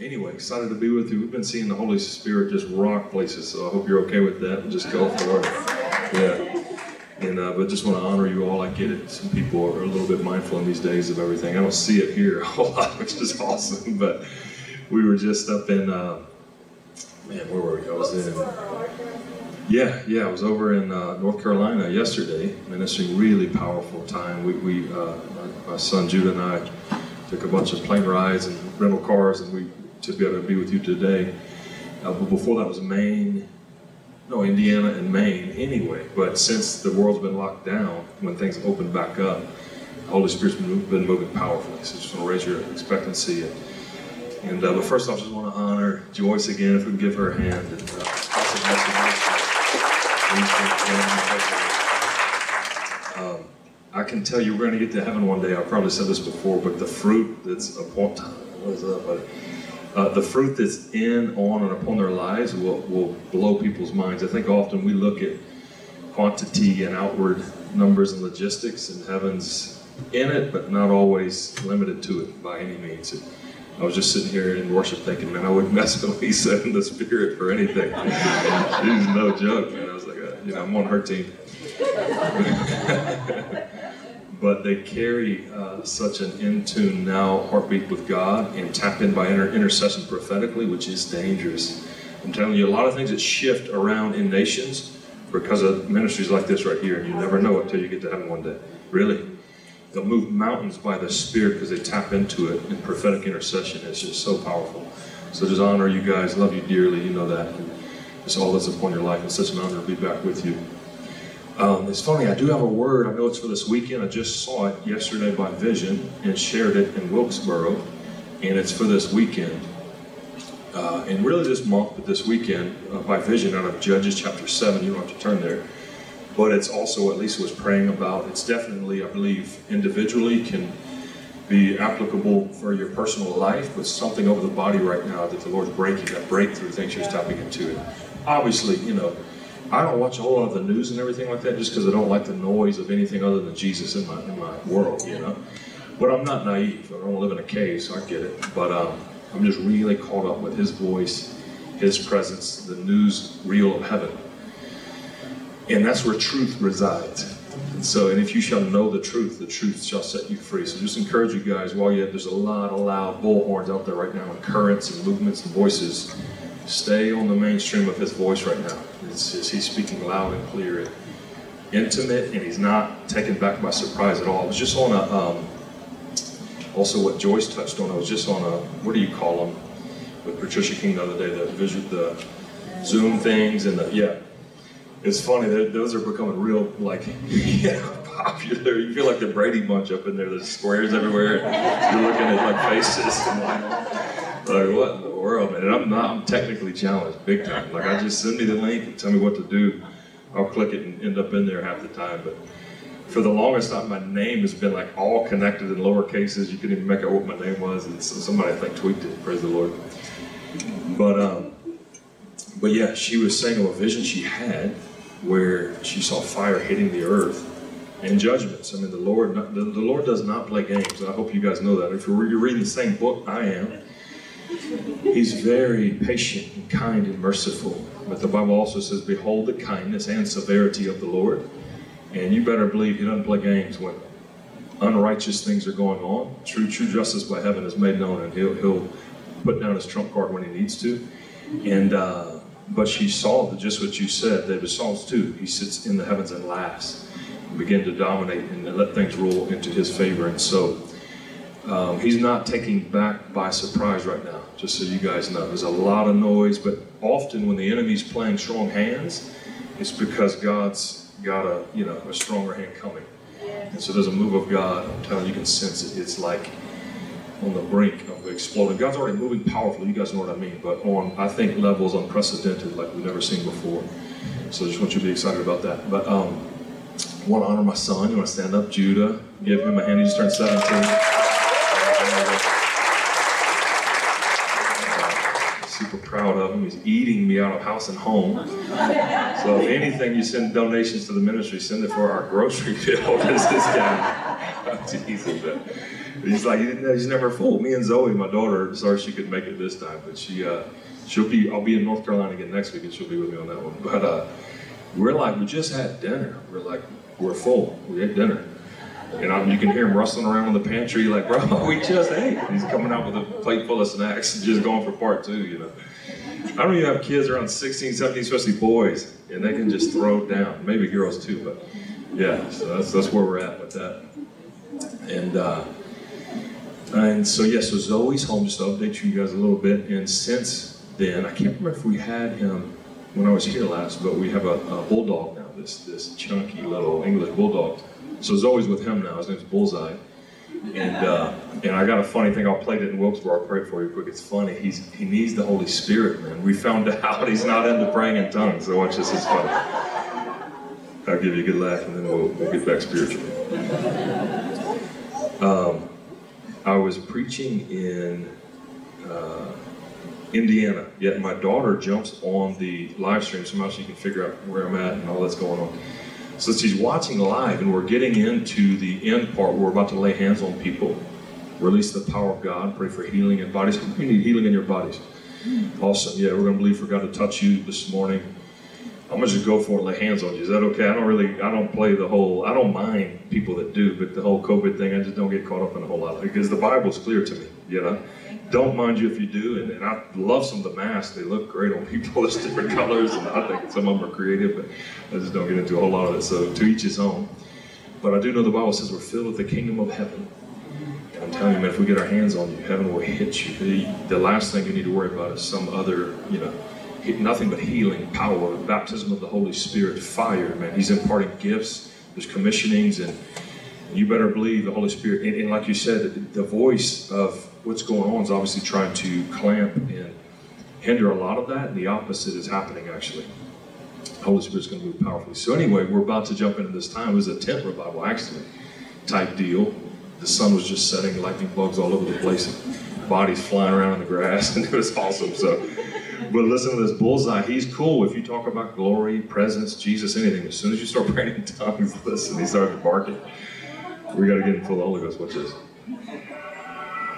anyway, excited to be with you. We've been seeing the Holy Spirit just rock places, so I hope you're okay with that. And just go for it. Yeah. And uh, but just want to honor you all. I get it. Some people are a little bit mindful in these days of everything. I don't see it here a whole lot, which is awesome. But we were just up in uh, man, where were we? I was in. Yeah, yeah, I was over in uh, North Carolina yesterday, ministering really powerful time. We, we uh, my, my son Judah and I took a bunch of plane rides and rental cars, and we to be able to be with you today. Uh, but before that was Maine, no, Indiana and Maine anyway. But since the world's been locked down, when things opened back up, the Holy Spirit's been, been moving powerfully. So just want to raise your expectancy. And, and uh, but first off, just want to honor Joyce again, if we can give her a hand. And, uh, um, I can tell you we're going to get to heaven one day. I've probably said this before, but the fruit that's upon what is that, buddy? Uh, the fruit that's in, on, and upon their lives will, will blow people's minds. I think often we look at quantity and outward numbers and logistics, and heaven's in it, but not always limited to it by any means. I was just sitting here in worship thinking, man, I wouldn't mess with Lisa in the spirit for anything. She's no joke, man. I was like, uh, you know, I'm on her team. but they carry uh, such an in tune now heartbeat with God and tap in by inter- intercession prophetically, which is dangerous. I'm telling you, a lot of things that shift around in nations because of ministries like this right here, and you never know it till you get to heaven one day. Really. They'll move mountains by the Spirit because they tap into it, and prophetic intercession is just so powerful. So just honor you guys, love you dearly, you know that. And it's all that's upon your life. It's such an honor to be back with you. Um, it's funny, I do have a word. I know it's for this weekend. I just saw it yesterday by Vision and shared it in Wilkesboro, and it's for this weekend. Uh, and really this month, but this weekend uh, by Vision out of Judges chapter 7. You don't have to turn there. But it's also at least, was praying about. It's definitely, I believe, individually can be applicable for your personal life, but something over the body right now that the Lord's breaking, that breakthrough thing she was tapping into it. Obviously, you know, I don't watch a whole lot of the news and everything like that just because I don't like the noise of anything other than Jesus in my in my world, you know. But I'm not naive. I don't live in a cave, so I get it. But um, I'm just really caught up with His voice, His presence, the news reel of heaven, and that's where truth resides. And so, and if you shall know the truth, the truth shall set you free. So, just encourage you guys. While you have, there's a lot of loud bullhorns out there right now, and currents and movements and voices. Stay on the mainstream of His voice right now. It's just, he's speaking loud and clear and intimate, and he's not taken back by surprise at all. I was just on a, um, also what Joyce touched on. I was just on a, what do you call them, with Patricia King the other day, the visual, the Zoom things, and the yeah. It's funny those are becoming real, like, yeah, popular. You feel like the Brady Bunch up in there. There's squares everywhere. You're looking at like faces and like, like what in the world, man? And I'm not. I'm technically challenged, big time. Like I just send me the link and tell me what to do. I'll click it and end up in there half the time. But for the longest time, my name has been like all connected in lower cases. You couldn't even make out what my name was. And so somebody I think tweaked it. Praise the Lord. But um, but yeah, she was saying of a vision she had where she saw fire hitting the earth and judgments. I mean, the Lord, the, the Lord does not play games. I hope you guys know that. If you're reading the same book I am, He's very patient and kind and merciful. But the Bible also says, Behold the kindness and severity of the Lord. And you better believe He doesn't play games when unrighteous things are going on. True, true justice by heaven is made known, and He'll, he'll put down His trump card when He needs to. And uh, but she saw just what you said. That was Psalms 2. He sits in the heavens and laughs, and begin to dominate and let things roll into his favor. And so um, he's not taking back by surprise right now, just so you guys know. There's a lot of noise, but often when the enemy's playing strong hands, it's because God's got a you know a stronger hand coming. And so there's a move of God. I'm telling you, you can sense it. It's like on the brink of exploding. God's already moving powerfully, you guys know what I mean, but on, I think, levels unprecedented like we've never seen before. So I just want you to be excited about that. But um, I want to honor my son. You want to stand up? Judah, give him a hand. He just turned 17. Super proud of him. He's eating me out of house and home. So if anything, you send donations to the ministry, send it for our grocery bill. this is guy. Jesus. he's like, he's never full. Me and Zoe, my daughter, sorry she couldn't make it this time, but she, uh, she'll be, I'll be in North Carolina again next week and she'll be with me on that one. But uh, we're like, we just had dinner. We're like, we're full. We ate dinner. And I, you can hear him rustling around in the pantry, like, bro, we just ate. He's coming out with a plate full of snacks, just going for part two, you know. I don't even have kids around 16, 17, especially boys, and they can just throw it down. Maybe girls too, but yeah, so that's, that's where we're at with that. And uh, and so yeah, so Zoe's home. Just to update you guys a little bit. And since then, I can't remember if we had him when I was here last, but we have a, a bulldog now. This this chunky little English bulldog. So Zoe's with him now. His name's Bullseye. And uh, and I got a funny thing. I'll play it in Wilkesboro. I'll pray for you quick. It's funny. He's he needs the Holy Spirit, man. We found out he's not into praying in tongues. So watch this. It's funny. I'll give you a good laugh, and then we'll, we'll get back spiritually. Um, I was preaching in uh, Indiana, yet my daughter jumps on the live stream somehow she can figure out where I'm at and all that's going on. So she's watching live, and we're getting into the end part where we're about to lay hands on people, release the power of God, pray for healing in bodies. You need healing in your bodies. Hmm. Awesome. Yeah, we're going to believe for God to touch you this morning. I'm gonna just go for it, and lay hands on you. Is that okay? I don't really, I don't play the whole. I don't mind people that do, but the whole COVID thing, I just don't get caught up in a whole lot of it because the Bible's clear to me. You know, don't mind you if you do, and, and I love some of the masks. They look great on people. There's different colors, and I think some of them are creative, but I just don't get into a whole lot of it. So to each his own. But I do know the Bible says we're filled with the kingdom of heaven. And I'm telling you, man, if we get our hands on you, heaven will hit you. The, the last thing you need to worry about is some other, you know nothing but healing, power, baptism of the Holy Spirit, fire, man. He's imparting gifts, there's commissionings, and you better believe the Holy Spirit. And, and, like you said, the voice of what's going on is obviously trying to clamp and hinder a lot of that, and the opposite is happening actually. Holy Spirit's going to move powerfully. So anyway, we're about to jump into this time. It was a tent revival, actually, type deal. The sun was just setting, lightning bugs all over the place, bodies flying around in the grass, and it was awesome. So but listen to this bullseye. He's cool if you talk about glory, presence, Jesus, anything. As soon as you start praying in tongues, listen, he starts barking. We got to get him full of the Holy Ghost. Watch this.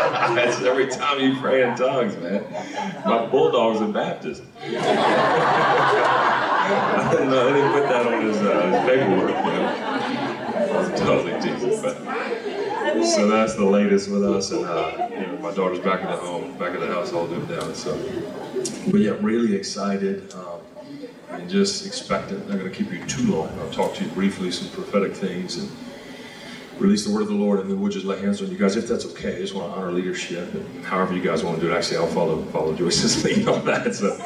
That's every time you pray in tongues, man. My bulldog's a Baptist. I didn't, know, I didn't put that on his, uh, his paperwork, you know. Totally teasing, but so that's the latest with us, and uh, you know, my daughter's back at the home, back at the house, all moved down. So, but yeah, really excited. Um, and just expect it. I'm not going to keep you too long. I'll talk to you briefly some prophetic things and release the word of the Lord, and then we'll just lay hands on you guys if that's okay. I just want to honor leadership, and however you guys want to do it. Actually, I'll follow follow Joyce's lead on that. So,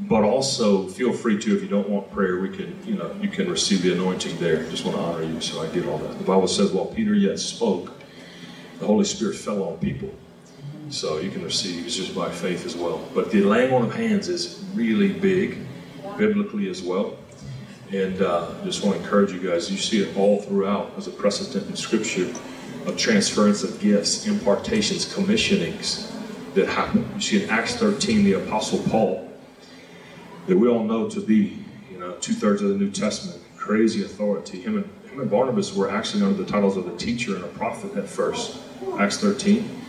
but also feel free to if you don't want prayer, we can you know you can receive the anointing there. Just want to honor you, so I get all that. The Bible says while Peter yet spoke, the Holy Spirit fell on people. So you can receive it's just by faith as well. But the laying on of hands is really big biblically as well. And uh, just want to encourage you guys, you see it all throughout as a precedent in Scripture of transference of gifts, impartations, commissionings that happen. You see in Acts 13, the Apostle Paul, that we all know to be, you know, two thirds of the New Testament, crazy authority. Him and, him and Barnabas were actually under the titles of a teacher and a prophet at first. Acts 13.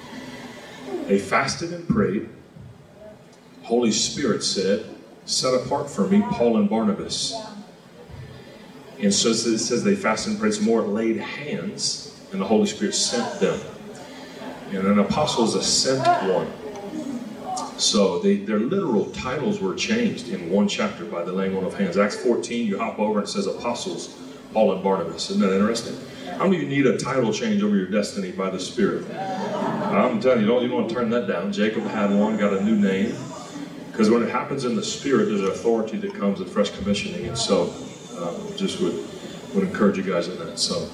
They fasted and prayed. Holy Spirit said, set apart for me Paul and Barnabas. And so it says they fasted and prayed some more, laid hands, and the Holy Spirit sent them. And an apostle is a sent one. So they, their literal titles were changed in one chapter by the laying on of hands. Acts 14, you hop over and it says apostles, Paul and Barnabas. Isn't that interesting? How many of you need a title change over your destiny by the Spirit? I'm telling you, don't you want to turn that down. Jacob had one, got a new name. Because when it happens in the spirit, there's an authority that comes with fresh commissioning. And so, um, just would would encourage you guys in that. So,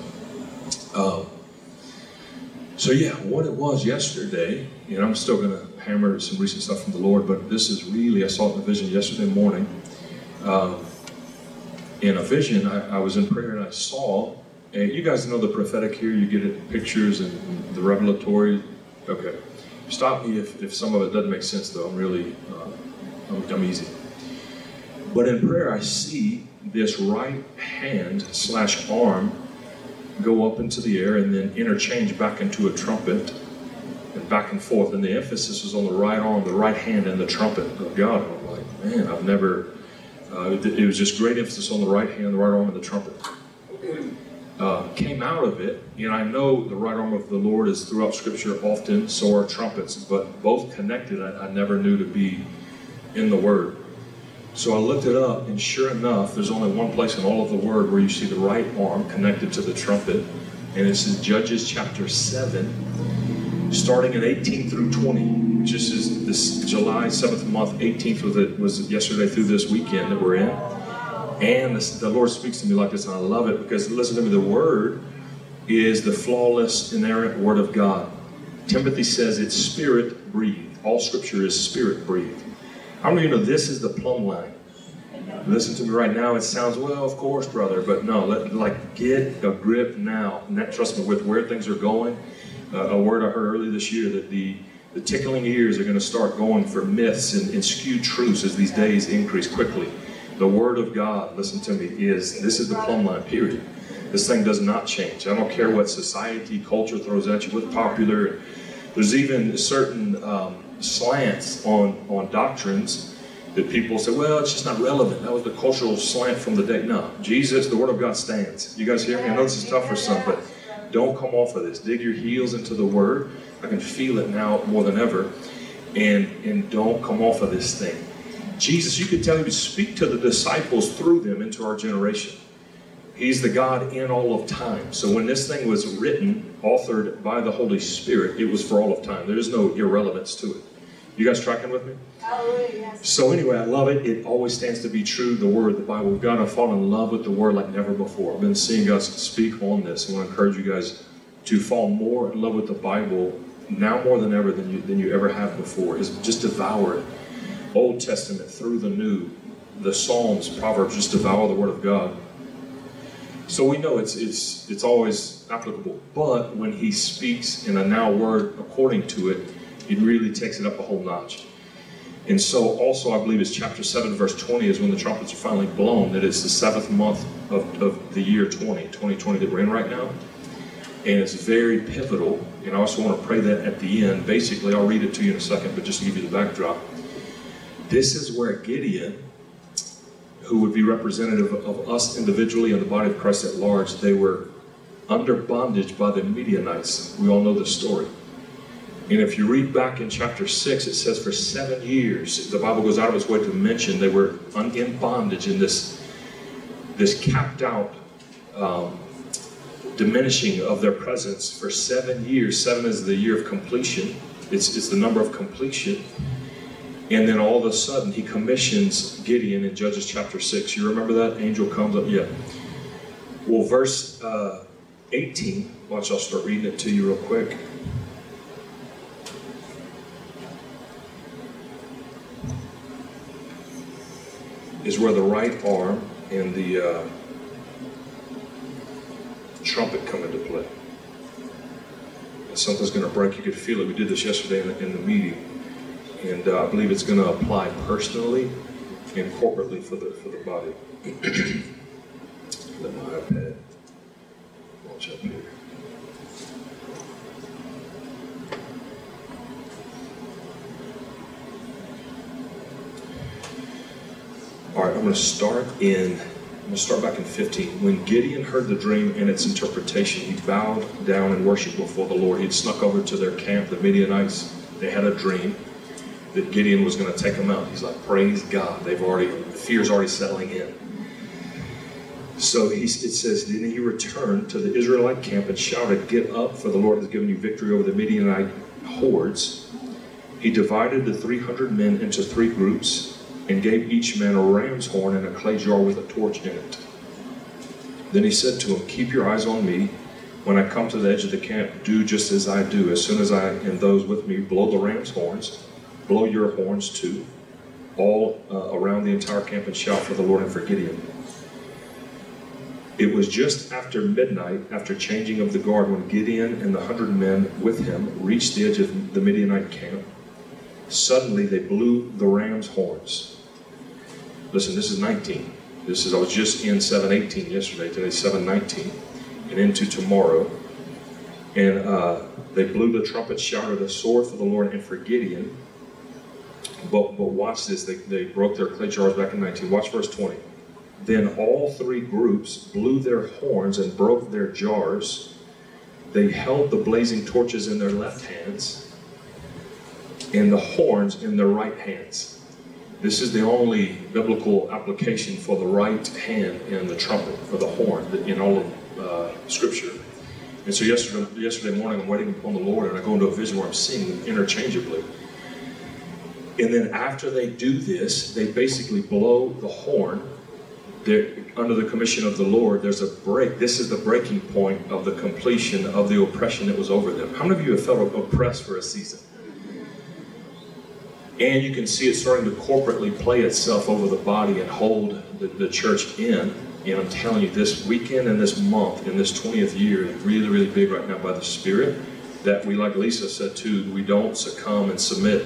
um, So yeah, what it was yesterday, and I'm still going to hammer some recent stuff from the Lord, but this is really, I saw it in a vision yesterday morning. Um, in a vision, I, I, was in prayer and I saw, and you guys know the prophetic here, you get it pictures and, and the revelatory. Okay. Stop me if, if some of it doesn't make sense though. I'm really, uh, I'm, I'm easy. But in prayer, I see this right hand slash arm go up into the air and then interchange back into a trumpet and back and forth. And the emphasis was on the right arm, the right hand, and the trumpet of God. And I'm like, man, I've never. Uh, it, was just great emphasis on the right hand, the right arm, and the trumpet. Uh, came out of it, and I know the right arm of the Lord is throughout Scripture often, so are trumpets, but both connected I, I never knew to be in the Word. So I looked it up, and sure enough, there's only one place in all of the Word where you see the right arm connected to the trumpet, and it's in Judges chapter 7, starting in 18 through 20. Just as this July 7th month, 18th was, it, was yesterday through this weekend that we're in. And this, the Lord speaks to me like this, and I love it because listen to me, the Word is the flawless, inerrant Word of God. Timothy says it's spirit breathed. All Scripture is spirit breathed. Many of you know this is the plumb line? Listen to me right now. It sounds, well, of course, brother, but no, let, like get a grip now. And that, trust me, with where things are going, uh, a word I heard earlier this year that the, the tickling ears are going to start going for myths and, and skewed truths as these days increase quickly. The Word of God, listen to me, is this is the plumb line, period. This thing does not change. I don't care what society, culture throws at you, what's popular. There's even certain um, slants on, on doctrines that people say, well, it's just not relevant. That was the cultural slant from the day. No, Jesus, the Word of God stands. You guys hear me? I know this is tough for some, but don't come off of this. Dig your heels into the Word. I can feel it now more than ever. And, and don't come off of this thing. Jesus, you could tell him to speak to the disciples through them into our generation. He's the God in all of time. So when this thing was written, authored by the Holy Spirit, it was for all of time. There is no irrelevance to it. You guys tracking with me? Oh, yes. So anyway, I love it. It always stands to be true, the Word, the Bible. We've got to fall in love with the Word like never before. I've been seeing us speak on this. I want to encourage you guys to fall more in love with the Bible now more than ever than you, than you ever have before. Is just devour it. Old Testament through the New, the Psalms, Proverbs, just devour the Word of God. So we know it's it's it's always applicable. But when He speaks in a now word according to it, it really takes it up a whole notch. And so also I believe it's chapter 7, verse 20 is when the trumpets are finally blown, that it's the seventh month of, of the year 20, 2020 that we're in right now. And it's very pivotal. And I also want to pray that at the end. Basically, I'll read it to you in a second, but just to give you the backdrop. This is where Gideon, who would be representative of us individually and the body of Christ at large, they were under bondage by the Midianites. We all know the story. And if you read back in chapter 6, it says for seven years, the Bible goes out of its way to mention they were in bondage in this, this capped out um, diminishing of their presence for seven years. Seven is the year of completion, it's, it's the number of completion. And then all of a sudden, he commissions Gideon in Judges chapter 6. You remember that? Angel comes up. Yeah. Well, verse uh, 18, watch, I'll start reading it to you real quick. Is where the right arm and the uh, trumpet come into play. And something's going to break. You could feel it. We did this yesterday in the, in the meeting. And uh, I believe it's going to apply personally and corporately for the, for the body. Let my iPad launch up here. All right, I'm to start in, I'm going to start back in 15. When Gideon heard the dream and its interpretation, he bowed down and worshiped before the Lord. He'd snuck over to their camp, the Midianites. They had a dream that Gideon was going to take them out. He's like, praise God. They've already, the fear's already settling in. So he, it says, then he returned to the Israelite camp and shouted, Get up, for the Lord has given you victory over the Midianite hordes. He divided the 300 men into three groups and gave each man a ram's horn and a clay jar with a torch in it. Then he said to him, Keep your eyes on me When I come to the edge of the camp, do just as I do. As soon as I and those with me blow the ram's horns, blow your horns too, all uh, around the entire camp and shout for the Lord and for Gideon. It was just after midnight, after changing of the guard, when Gideon and the hundred men with him reached the edge of the Midianite camp. Suddenly they blew the ram's horns. Listen, this is 19. This is I was just in 718 yesterday. Today 719, and into tomorrow. And uh, they blew the trumpet, shouted a sword for the Lord and for Gideon. But but watch this. They, they broke their clay jars back in 19. Watch verse 20. Then all three groups blew their horns and broke their jars. They held the blazing torches in their left hands and the horns in their right hands. This is the only biblical application for the right hand in the trumpet, for the horn, in all of uh, Scripture. And so yesterday, yesterday morning, I'm waiting upon the Lord, and I go into a vision where I'm seeing them interchangeably. And then after they do this, they basically blow the horn. They're, under the commission of the Lord, there's a break. This is the breaking point of the completion of the oppression that was over them. How many of you have felt oppressed for a season? And you can see it starting to corporately play itself over the body and hold the, the church in. And I'm telling you, this weekend and this month, in this 20th year, is really, really big right now by the Spirit. That we, like Lisa said too, we don't succumb and submit.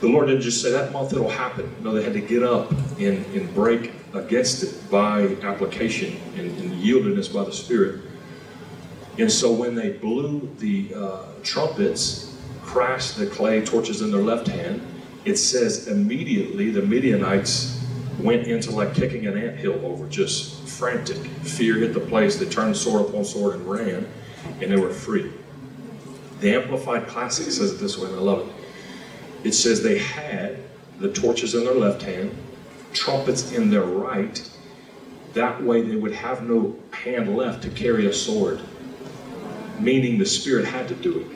The Lord didn't just say that month it'll happen. No, they had to get up and, and break against it by application and, and yieldedness by the Spirit. And so when they blew the uh, trumpets, crashed the clay torches in their left hand, it says immediately the Midianites went into like kicking an ant hill over, just frantic. Fear hit the place. They turned sword upon sword and ran, and they were free. The Amplified Classic says it this way, and I love it. It says they had the torches in their left hand, trumpets in their right. That way they would have no hand left to carry a sword, meaning the Spirit had to do it.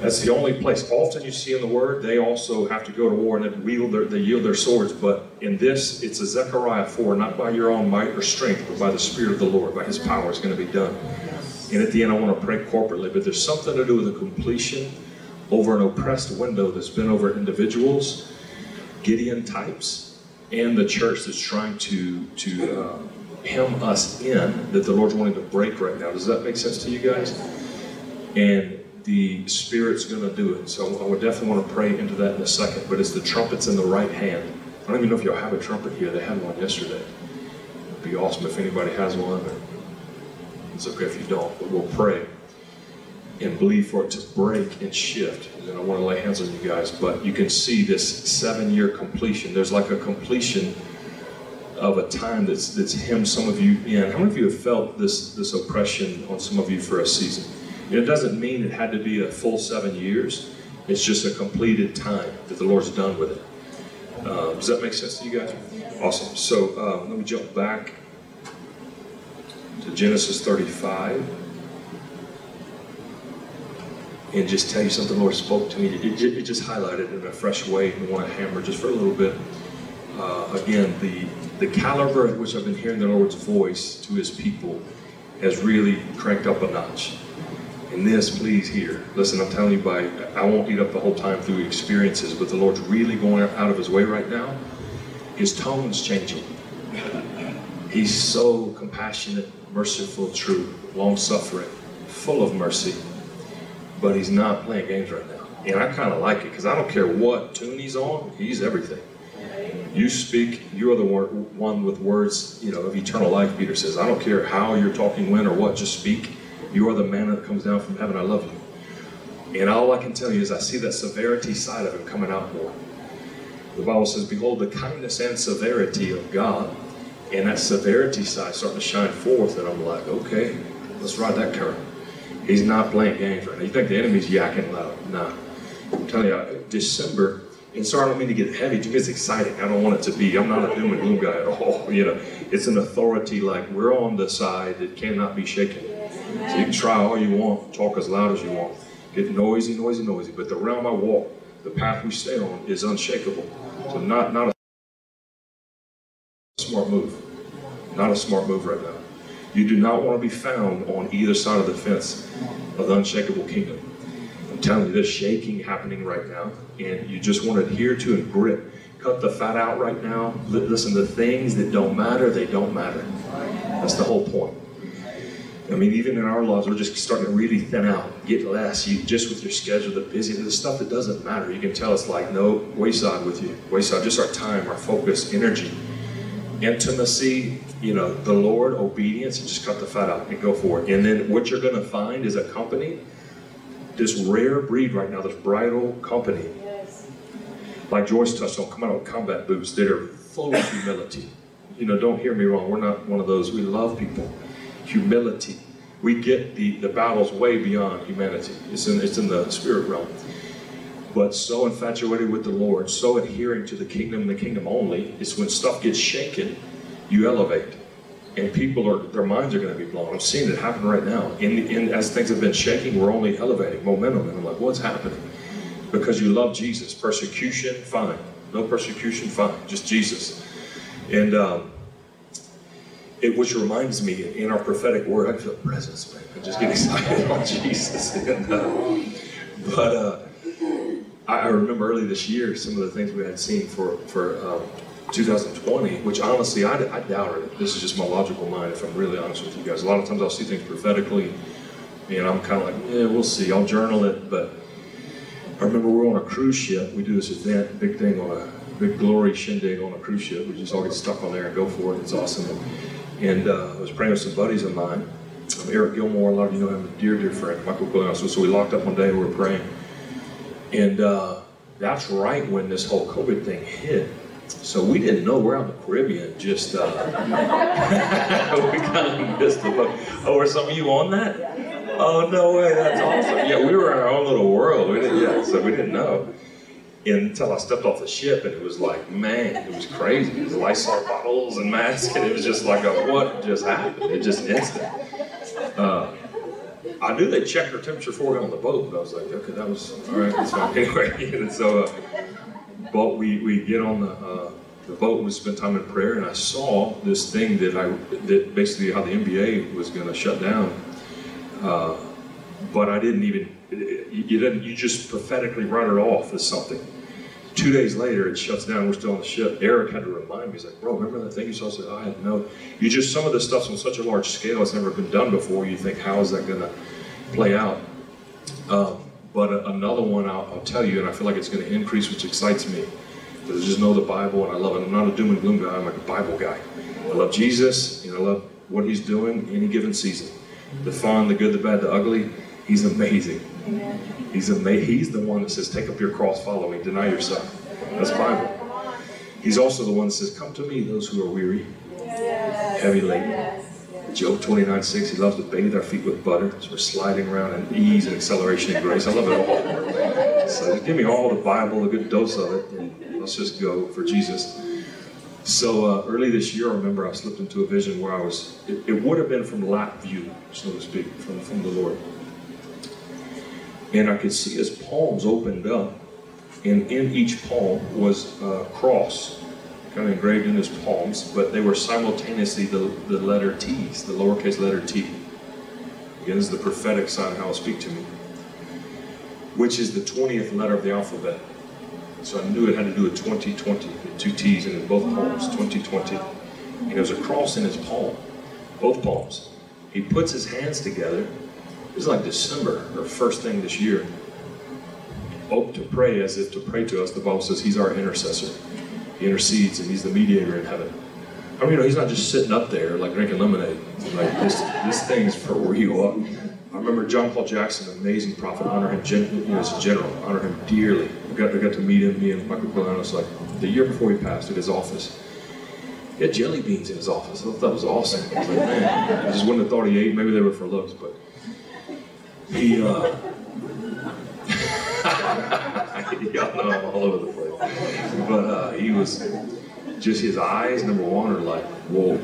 That's the only place. Often you see in the Word, they also have to go to war and they wield their, they yield their swords. But in this, it's a Zechariah 4, not by your own might or strength, but by the Spirit of the Lord, by His power is going to be done. And at the end, I want to pray corporately, but there's something to do with the completion over an oppressed window that's been over individuals, Gideon types, and the church that's trying to to uh, hem us in that the Lord's wanting to break right now. Does that make sense to you guys? And the Spirit's going to do it. So I would definitely want to pray into that in a second. But it's the trumpets in the right hand. I don't even know if y'all have a trumpet here. They had one yesterday. It'd be awesome if anybody has one. It's okay if you don't, but we'll pray and believe for it to break and shift. And then I want to lay hands on you guys. But you can see this seven-year completion. There's like a completion of a time that's that's hemmed some of you in. How many of you have felt this this oppression on some of you for a season? It doesn't mean it had to be a full seven years. It's just a completed time that the Lord's done with it. Uh, does that make sense to you guys? Awesome. So um, let me jump back to Genesis 35 and just tell you something the Lord spoke to me. It, it, it just highlighted in a fresh way and want to hammer just for a little bit. Uh, again, the, the caliber at which I've been hearing the Lord's voice to his people has really cranked up a notch. And this, please hear. Listen, I'm telling you, by I won't eat up the whole time through experiences, but the Lord's really going out of His way right now. His tone's changing. He's so compassionate, merciful, true, long-suffering, full of mercy, but He's not playing games right now. And I kind of like it because I don't care what tune He's on. He's everything. You speak. You are the one with words, you know, of eternal life. Peter says, "I don't care how you're talking, when, or what. Just speak." You are the manna that comes down from heaven. I love you. And all I can tell you is I see that severity side of him coming out more. The Bible says, Behold, the kindness and severity of God. And that severity side starting to shine forth. And I'm like, okay, let's ride that current. He's not playing games right now. You think the enemy's yakking loud? Nah. I'm telling you, December, and sorry, I don't mean to get heavy, because it's exciting. I don't want it to be. I'm not a doom and gloom guy at all. You know, it's an authority like we're on the side that cannot be shaken. So you can try all you want, talk as loud as you want, get noisy, noisy, noisy, but the realm I walk, the path we stay on is unshakable. So not, not a smart move. Not a smart move right now. You do not want to be found on either side of the fence of the unshakable kingdom. I'm telling you, there's shaking happening right now, and you just want to adhere to and grip. Cut the fat out right now. Listen, the things that don't matter, they don't matter. That's the whole point. I mean, even in our lives, we're just starting to really thin out, get less. You just with your schedule, the busy, the stuff that doesn't matter. You can tell it's like no wayside with you. Wayside, just our time, our focus, energy, intimacy. You know, the Lord, obedience, and just cut the fat out and go for it. And then what you're going to find is a company, this rare breed right now, this bridal company. Yes. Like Joyce touched on, come out with combat boots that are full of humility. You know, don't hear me wrong. We're not one of those. We love people humility. We get the, the battles way beyond humanity. It's in, it's in the spirit realm. But so infatuated with the Lord, so adhering to the kingdom the kingdom only, is when stuff gets shaken, you elevate. And people are, their minds are going to be blown. I'm seeing it happen right now. In, in, as things have been shaking, we're only elevating momentum. And I'm like, what's happening? Because you love Jesus. Persecution, fine. No persecution, fine. Just Jesus. And um, it, which reminds me, in our prophetic word, I feel presence, man. I just get excited about Jesus. And, uh, but uh, I, I, remember early this year some of the things we had seen for for um, 2020, which honestly I, I doubted it. This is just my logical mind, if I'm really honest with you guys. A lot of times I'll see things prophetically, and I'm kind of like, yeah, we'll see. I'll journal it, but I remember we are on a cruise ship. We do this event, big thing on a big glory shindig on a cruise ship. We just all get stuck on there and go for it. It's awesome. And, and uh, I was praying with some buddies of mine. Um, Eric Gilmour, a lot of you know him, a dear, dear friend, Michael Glenn. So, so we locked up one day and we were praying. And uh, that's right when this whole COVID thing hit. So we didn't know we're out in the Caribbean. Just uh, we kind of missed the boat. Oh, were some of you on that? Oh no way! That's awesome. Yeah, we were in our own little world. We didn't. Yeah, so we didn't know until I stepped off the ship and it was like, man, it was crazy. It was Lysol bottles and masks and it was just like, a, what just happened? It just instant. Uh, I knew they checked our temperature for got on the boat, but I was like, okay, that was all right. Fine. Anyway, and so, uh, but we we get on the uh, the boat we spend time in prayer, and I saw this thing that I that basically how the NBA was going to shut down. Uh, but I didn't even, you, you just prophetically run it off as something. Two days later, it shuts down. We're still on the ship. Eric had to remind me. He's like, "Bro, remember that thing you saw?" I said, "I had no." You just some of the stuff's on such a large scale; it's never been done before. You think, "How is that going to play out?" Um, but another one, I'll, I'll, tell you, and I feel like it's going to increase, which excites me. Because I just know the Bible, and I love it. I'm not a doom and gloom guy. I'm like a Bible guy. I love Jesus, and I love what He's doing any given season. The fun, the good, the bad, the ugly. He's amazing. He's. He's the one that says, "Take up your cross, follow me, deny yourself." That's Bible. He's also the one that says, "Come to me, those who are weary, heavy laden." Job 29, 6, he loves to bathe our feet with butter. So we're sliding around in ease and acceleration and grace. I love it all. So just give me all the Bible, a good dose of it, and let's just go for Jesus. So uh, early this year, I remember I slipped into a vision where I was, it, it would have been from lap view, so to speak, from, from the Lord and I could see his palms opened up, and in each palm was a cross, kind of engraved in his palms, but they were simultaneously the, the letter T's, the lowercase letter T. Again, this is the prophetic sign how it speak to me, which is the 20th letter of the alphabet. So I knew it had to do with 2020, two T's in both palms, 2020. And there was a cross in his palm, both palms. He puts his hands together it was like December or first thing this year. Open to pray as if to pray to us. The Bible says he's our intercessor. He intercedes and he's the mediator in heaven. I mean, you know, he's not just sitting up there like drinking lemonade. Like this, this thing's for real. I remember John Paul Jackson, amazing prophet, honor him, you know, as a general, honor him dearly. I got, I got to meet him, me and Michael Koulianos, like the year before he passed at his office. He had jelly beans in his office. I thought that was awesome. I was like, man, I just wouldn't have thought he ate. Maybe they were for looks, but he, uh, y'all know I'm all over the place. But uh, he was, just his eyes, number one, are like, whoa.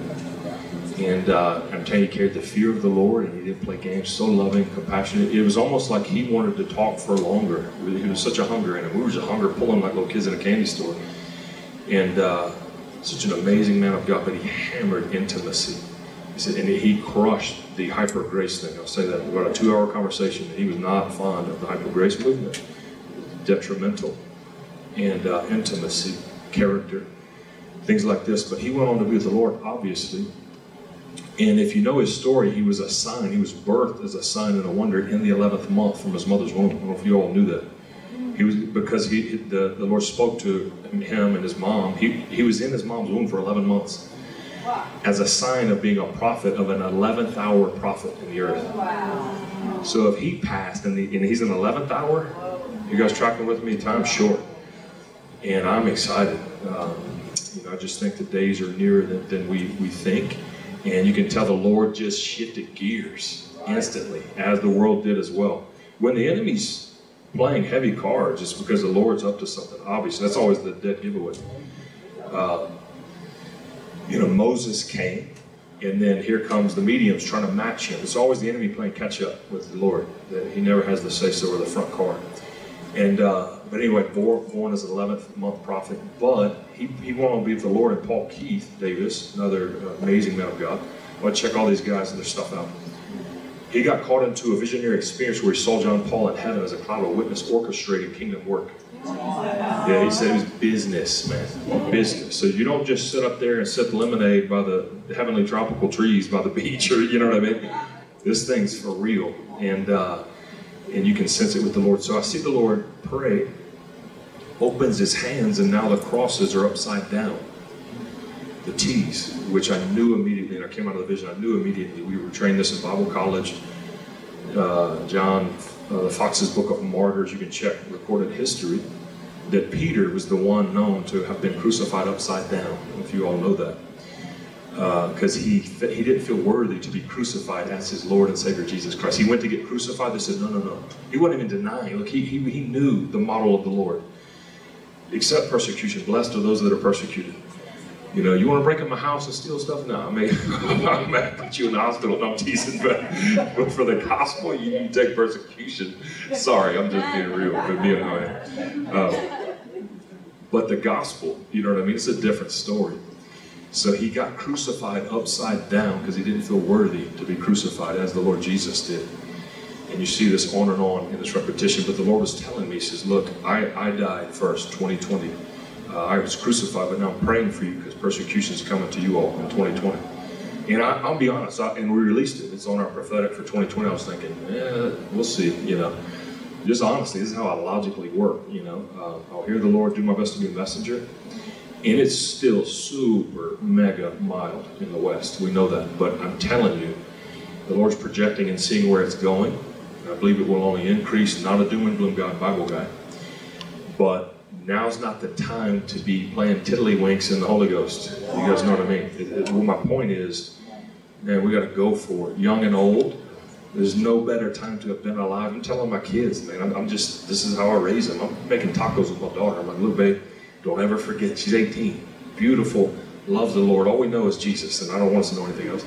And uh, I'm telling you, he carried the fear of the Lord, and he didn't play games. So loving, compassionate. It was almost like he wanted to talk for longer. He was such a hunger in him. We were just hunger pulling like little kids in a candy store. And uh, such an amazing man of God, but he hammered intimacy. He said, and he crushed the hyper grace thing. I'll say that. We had a two hour conversation. He was not fond of the hyper grace movement, detrimental, and uh, intimacy, character, things like this. But he went on to be with the Lord, obviously. And if you know his story, he was a sign. He was birthed as a sign and a wonder in the 11th month from his mother's womb. I don't know if you all knew that. He was because he the, the Lord spoke to him and his mom. He, he was in his mom's womb for 11 months as a sign of being a prophet of an 11th hour prophet in the earth. So if he passed and, the, and he's in 11th hour, you guys tracking with me? Time's short. And I'm excited. Um, you know, I just think the days are nearer than, than we, we think. And you can tell the Lord just shifted gears instantly, as the world did as well. When the enemy's playing heavy cards, it's because the Lord's up to something. Obviously, that's always the dead giveaway. Uh, you know, Moses came, and then here comes the mediums trying to match him. It's always the enemy playing catch up with the Lord. He never has the say so or the front card. And uh, but anyway, born, born as an 11th month prophet, but he, he went on to be with the Lord. And Paul Keith Davis, another amazing man of God. I want to check all these guys and their stuff out. He got caught into a visionary experience where he saw John Paul in heaven as a cloud of witness orchestrating kingdom work. Yeah, he said it was business, man. Business. So you don't just sit up there and sip lemonade by the heavenly tropical trees by the beach, or you know what I mean. This thing's for real, and uh, and you can sense it with the Lord. So I see the Lord pray, opens His hands, and now the crosses are upside down. The T's, which I knew immediately, and I came out of the vision. I knew immediately. We were trained this in Bible college. Uh, John uh, Foxe's Book of Martyrs. You can check recorded history that Peter was the one known to have been crucified upside down, if you all know that. Because uh, he, he didn't feel worthy to be crucified as his Lord and Savior Jesus Christ. He went to get crucified. They said, no, no, no. He wasn't even denying. Look, he, he, he knew the model of the Lord. Accept persecution. Blessed are those that are persecuted. You know, you want to break in my house and steal stuff? No, I mean, I'm to put you in the hospital. No, I'm teasing, but, but for the gospel, you, you take persecution. Sorry, I'm just being real, but being how I am. Um, but the gospel, you know what I mean? It's a different story. So he got crucified upside down because he didn't feel worthy to be crucified as the Lord Jesus did. And you see this on and on in this repetition. But the Lord was telling me, He says, Look, I, I died first, 2020 uh, I was crucified, but now I'm praying for you because persecution is coming to you all in 2020. And I, will be honest, I, and we released it. It's on our prophetic for 2020. I was thinking, yeah, we'll see, you know. Just honestly, this is how I logically work, you know. Uh, I'll hear the Lord, do my best to be a messenger. And it's still super mega mild in the West. We know that. But I'm telling you, the Lord's projecting and seeing where it's going. I believe it will only increase. Not a doom and gloom God, Bible guy. But now's not the time to be playing tiddlywinks in the Holy Ghost. You guys know what I mean? It, it, well, my point is, man, we got to go for it. Young and old, there's no better time to have been alive. I'm telling my kids, man, I'm, I'm, just, this is how I raise them. I'm making tacos with my daughter. I'm like, little babe, don't ever forget, she's 18, beautiful, loves the Lord. All we know is Jesus, and I don't want us to know anything else.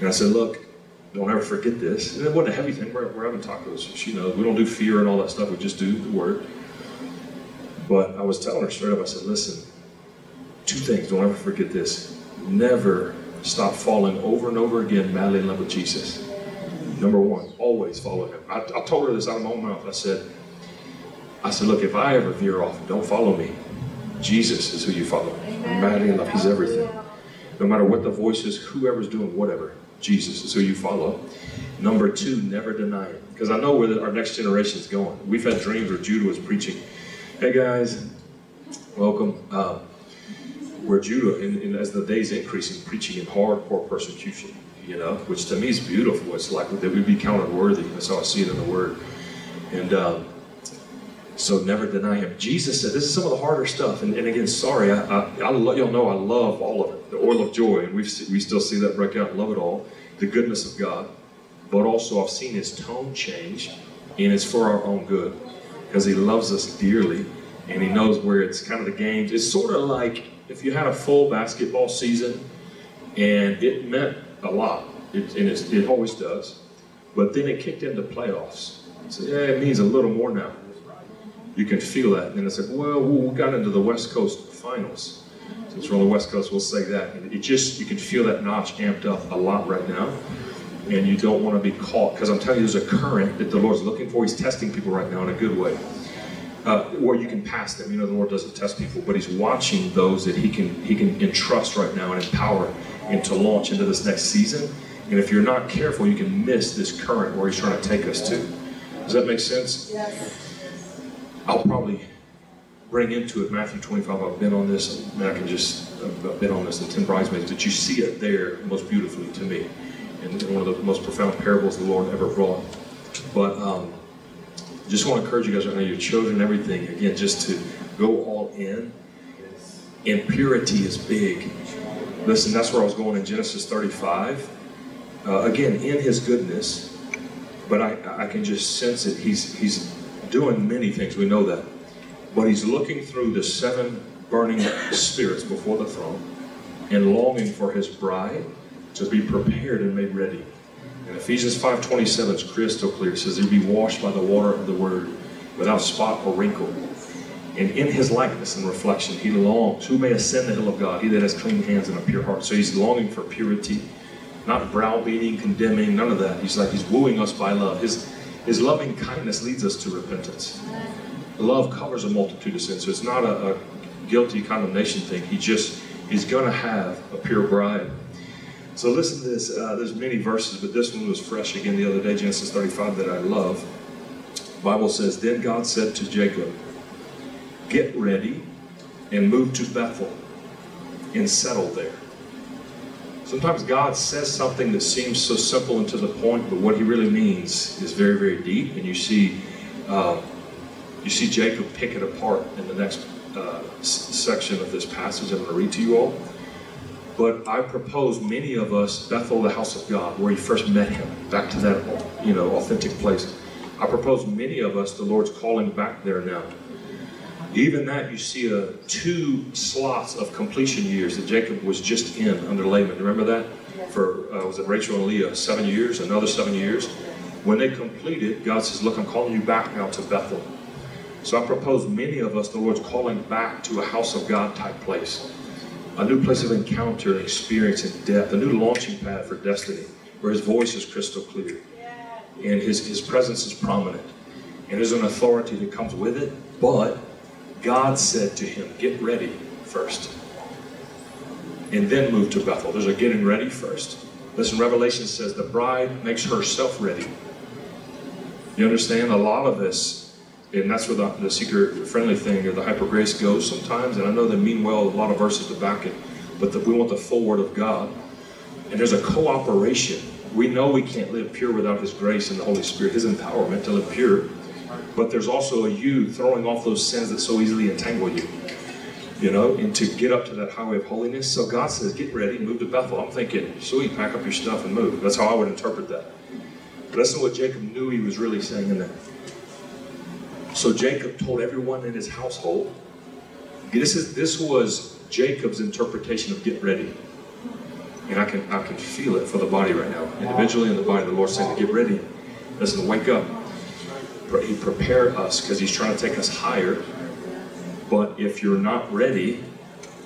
And I said, look, don't ever forget this. And it wasn't a heavy thing. We're, we're having tacos. She knows. We don't do fear and all that stuff. We just do the word. But I was telling her straight up, I said, listen, two things, don't ever forget this. Never stop falling over and over again madly in love with Jesus. Number one, always follow him. I, I told her this out of my own mouth. I said, I said, look, if I ever veer off, don't follow me. Jesus is who you follow. Madly in love, he's everything. No matter what the voice is, whoever's doing whatever, Jesus is who you follow. Number two, never deny it. Because I know where the, our next generation is going. We've had dreams where Judah was preaching Hey guys, welcome. Uh, we're Judah, and, and, as the days increasing, preaching in hardcore persecution, you know, which to me is beautiful. It's like that we'd be counted worthy. That's how I see it in the Word. And um, so never deny Him. Jesus said, this is some of the harder stuff. And, and again, sorry, I, I, I y'all know I love all of it. The oil of joy, and we we still see that break out. Love it all. The goodness of God, but also I've seen His tone change, and it's for our own good because he loves us dearly and he knows where it's kind of the games. It's sort of like if you had a full basketball season and it meant a lot, it, and it always does, but then it kicked into playoffs. So yeah, it means a little more now. You can feel that. And it's like, well, we got into the West Coast finals. Since we're on the West Coast, we'll say that. And it just, you can feel that notch amped up a lot right now. And you don't want to be caught, because I'm telling you, there's a current that the Lord's looking for. He's testing people right now in a good way. Uh, where you can pass them. You know, the Lord doesn't test people, but He's watching those that He can He can entrust right now and empower and to launch into this next season. And if you're not careful, you can miss this current where He's trying to take us to. Does that make sense? Yes. I'll probably bring into it Matthew 25. I've been on this, and I can just, I've been on this, the 10 bridesmaids, but you see it there most beautifully to me. And one of the most profound parables the Lord ever brought. But um, just want to encourage you guys right now, your children, everything, again, just to go all in. And purity is big. Listen, that's where I was going in Genesis 35. Uh, again, in his goodness, but I, I can just sense it. He's, he's doing many things, we know that. But he's looking through the seven burning spirits before the throne and longing for his bride to be prepared and made ready. Ephesians 5.27 is crystal clear. It says, You'll be washed by the water of the word without spot or wrinkle. And in his likeness and reflection, he longs. Who may ascend the hill of God? He that has clean hands and a pure heart. So he's longing for purity, not browbeating, condemning, none of that. He's like he's wooing us by love. His his loving kindness leads us to repentance. Love covers a multitude of sins. So it's not a, a guilty condemnation thing. He just he's going to have a pure bride. So listen to this. Uh, there's many verses, but this one was fresh again the other day, Genesis 35, that I love. The Bible says, Then God said to Jacob, Get ready and move to Bethel and settle there. Sometimes God says something that seems so simple and to the point, but what He really means is very, very deep. And you see, uh, you see Jacob pick it apart in the next uh, section of this passage. I'm going to read to you all. But I propose many of us, Bethel, the house of God, where he first met him, back to that, you know, authentic place. I propose many of us, the Lord's calling back there now. Even that, you see uh, two slots of completion years that Jacob was just in under Laban. Remember that? For, uh, was it Rachel and Leah? Seven years, another seven years. When they completed, God says, look, I'm calling you back now to Bethel. So I propose many of us, the Lord's calling back to a house of God type place a new place of encounter and experience and depth, a new launching pad for destiny, where his voice is crystal clear and his, his presence is prominent. And there's an authority that comes with it, but God said to him, Get ready first. And then move to Bethel. There's a getting ready first. Listen, Revelation says the bride makes herself ready. You understand? A lot of us and that's where the, the seeker friendly thing or the hyper grace goes sometimes. And I know they mean well a lot of verses to back it, but the, we want the full word of God. And there's a cooperation. We know we can't live pure without His grace and the Holy Spirit, His empowerment to live pure. But there's also a you throwing off those sins that so easily entangle you. You know, and to get up to that highway of holiness. So God says, get ready, move to Bethel. I'm thinking, sweet, pack up your stuff and move. That's how I would interpret that. But that's not what Jacob knew he was really saying in that. So Jacob told everyone in his household. This is this was Jacob's interpretation of get ready. And I can I can feel it for the body right now. Individually in the body, the Lord's saying to get ready. Listen, wake up. He prepare us because he's trying to take us higher. But if you're not ready,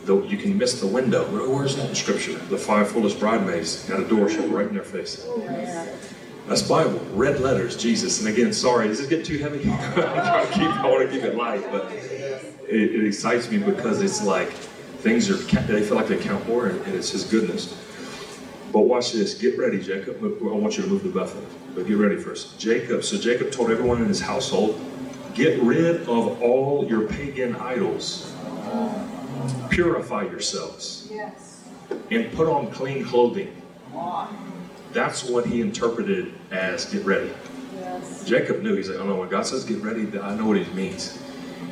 though you can miss the window. Where's that in scripture? The five foolish bridesmaids had a door shut right in their face. That's Bible, red letters, Jesus. And again, sorry, does this get too heavy? Trying to keep, I want to keep it light, but it, it, excites me because it's like things are, they feel like they count more, and, and it's His goodness. But watch this. Get ready, Jacob. I want you to move to Bethel, but get ready first. Jacob. So Jacob told everyone in his household, get rid of all your pagan idols. Purify yourselves. Yes. And put on clean clothing. That's what he interpreted as get ready. Yes. Jacob knew. He's like, oh no, when God says get ready, I know what he means.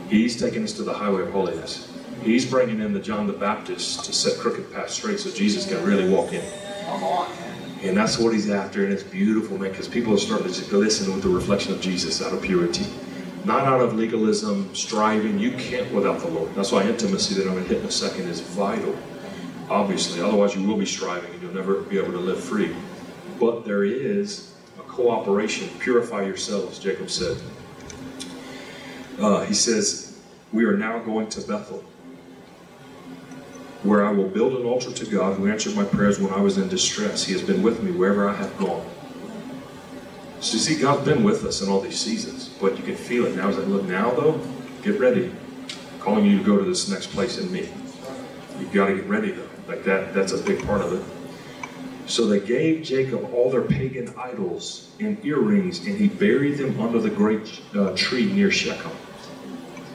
He's taking us to the highway of holiness. He's bringing in the John the Baptist to set crooked paths straight so Jesus can really walk in. And that's what he's after, and it's beautiful, man, because people are starting to just listen with the reflection of Jesus out of purity. Not out of legalism, striving. You can't without the Lord. That's why intimacy that I'm going to hit in a second is vital, obviously. Otherwise, you will be striving and you'll never be able to live free. But there is a cooperation. Purify yourselves, Jacob said. Uh, he says, We are now going to Bethel. where I will build an altar to God who answered my prayers when I was in distress. He has been with me wherever I have gone. So you see, God's been with us in all these seasons, but you can feel it now. He's like, look, now though, get ready. I'm calling you to go to this next place in me. You've got to get ready though. Like that, that's a big part of it. So they gave Jacob all their pagan idols and earrings, and he buried them under the great uh, tree near Shechem.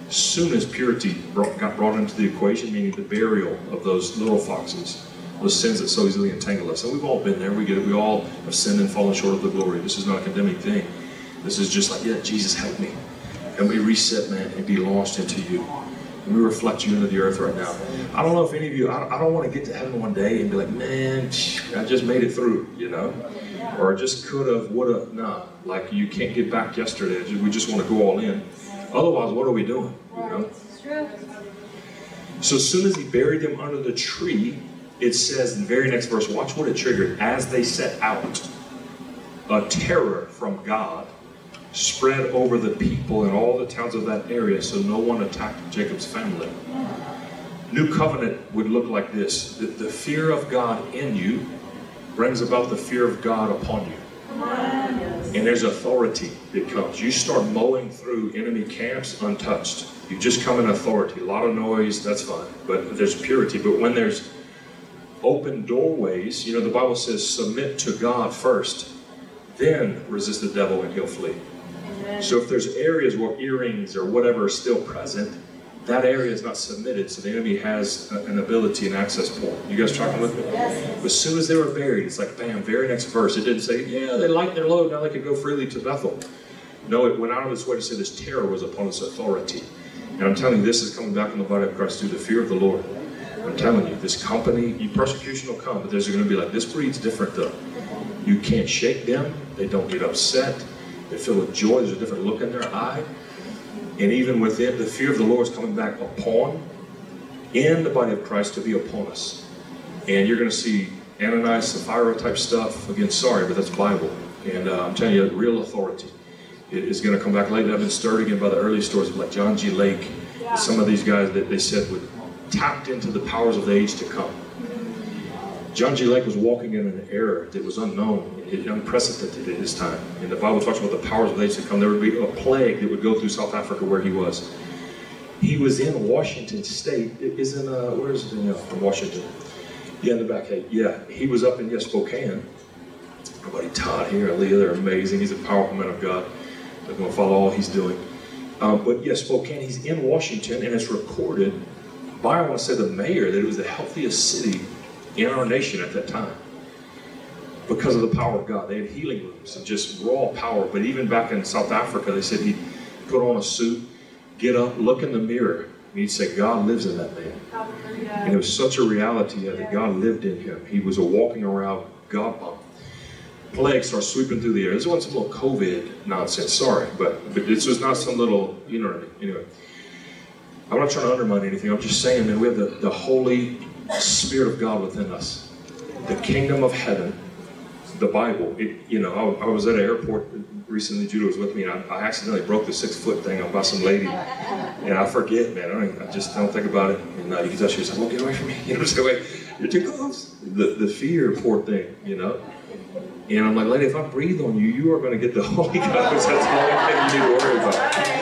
As soon as purity brought, got brought into the equation, meaning the burial of those little foxes, those sins that so easily entangle us. And we've all been there. We get it. We all have sinned and fallen short of the glory. This is not a condemning thing. This is just like, yeah, Jesus, help me. And we reset, man, and be launched into you. We reflect you into the earth right now. I don't know if any of you, I, I don't want to get to heaven one day and be like, man, I just made it through, you know? Or I just could have, would have, nah. Like you can't get back yesterday. We just want to go all in. Otherwise, what are we doing? You know? So as soon as he buried them under the tree, it says in the very next verse, watch what it triggered. As they set out, a terror from God spread over the people in all the towns of that area, so no one attacked Jacob's family. New covenant would look like this that the fear of God in you brings about the fear of God upon you. And there's authority that comes. You start mowing through enemy camps untouched. You just come in authority. A lot of noise, that's fine. But there's purity. But when there's open doorways, you know, the Bible says submit to God first, then resist the devil and he'll flee. So if there's areas where earrings or whatever are still present, that area is not submitted, so the enemy has an ability and access point. You guys tracking with me? Yes. As soon as they were buried, it's like bam, very next verse. It didn't say, yeah, they lightened their load, now they can go freely to Bethel. No, it went out of its way to say this terror was upon its authority. And I'm telling you, this is coming back in the body of Christ through the fear of the Lord. I'm telling you, this company, you, persecution will come, but there's going to be like, this breed's different though. You can't shake them. They don't get upset. They fill with joy. There's a different look in their eye. And even with within, the fear of the Lord is coming back upon, in the body of Christ to be upon us. And you're going to see Ananias, Sapphira type stuff. Again, sorry, but that's Bible. And uh, I'm telling you, real authority it is going to come back later. I've been stirred again by the early stories of like John G. Lake. Yeah. Some of these guys that they said would tapped into the powers of the age to come. John G. Lake was walking in an era that was unknown, unprecedented at his time. And the Bible talks about the powers of the age to come. There would be a plague that would go through South Africa where he was. He was in Washington State. It is in, uh, where is it in, uh, from Washington? Yeah, in the back. Hey, yeah, he was up in, yes Spokane. Our buddy Todd here Leah, they're amazing. He's a powerful man of God. They're going to follow all he's doing. Um, but yes, Spokane, he's in Washington, and it's recorded by, I want to say, the mayor that it was the healthiest city in our nation at that time because of the power of God. They had healing rooms and just raw power. But even back in South Africa, they said he'd put on a suit, get up, look in the mirror, and he'd say, God lives in that man. And it was such a reality that God lived in him. He was a walking around God bomb. Plague starts sweeping through the air. This wasn't some little COVID nonsense, sorry, but, but this was not some little, you know what I mean? Anyway. I'm not trying to undermine anything. I'm just saying, man, we have the, the Holy Spirit of God within us. The kingdom of heaven, the Bible. It, you know, I, I, was at an airport recently. Judah was with me, and I, I accidentally broke the six foot thing by some lady. And I forget, man. I, don't, I just don't think about it. And uh, you can tell she was like, "Well, get away from me." You know, say, "Wait, you're too close." The the fear, poor thing. You know. And I'm like, lady, if I breathe on you, you are going to get the Holy Ghost. That's the only thing you need to worry about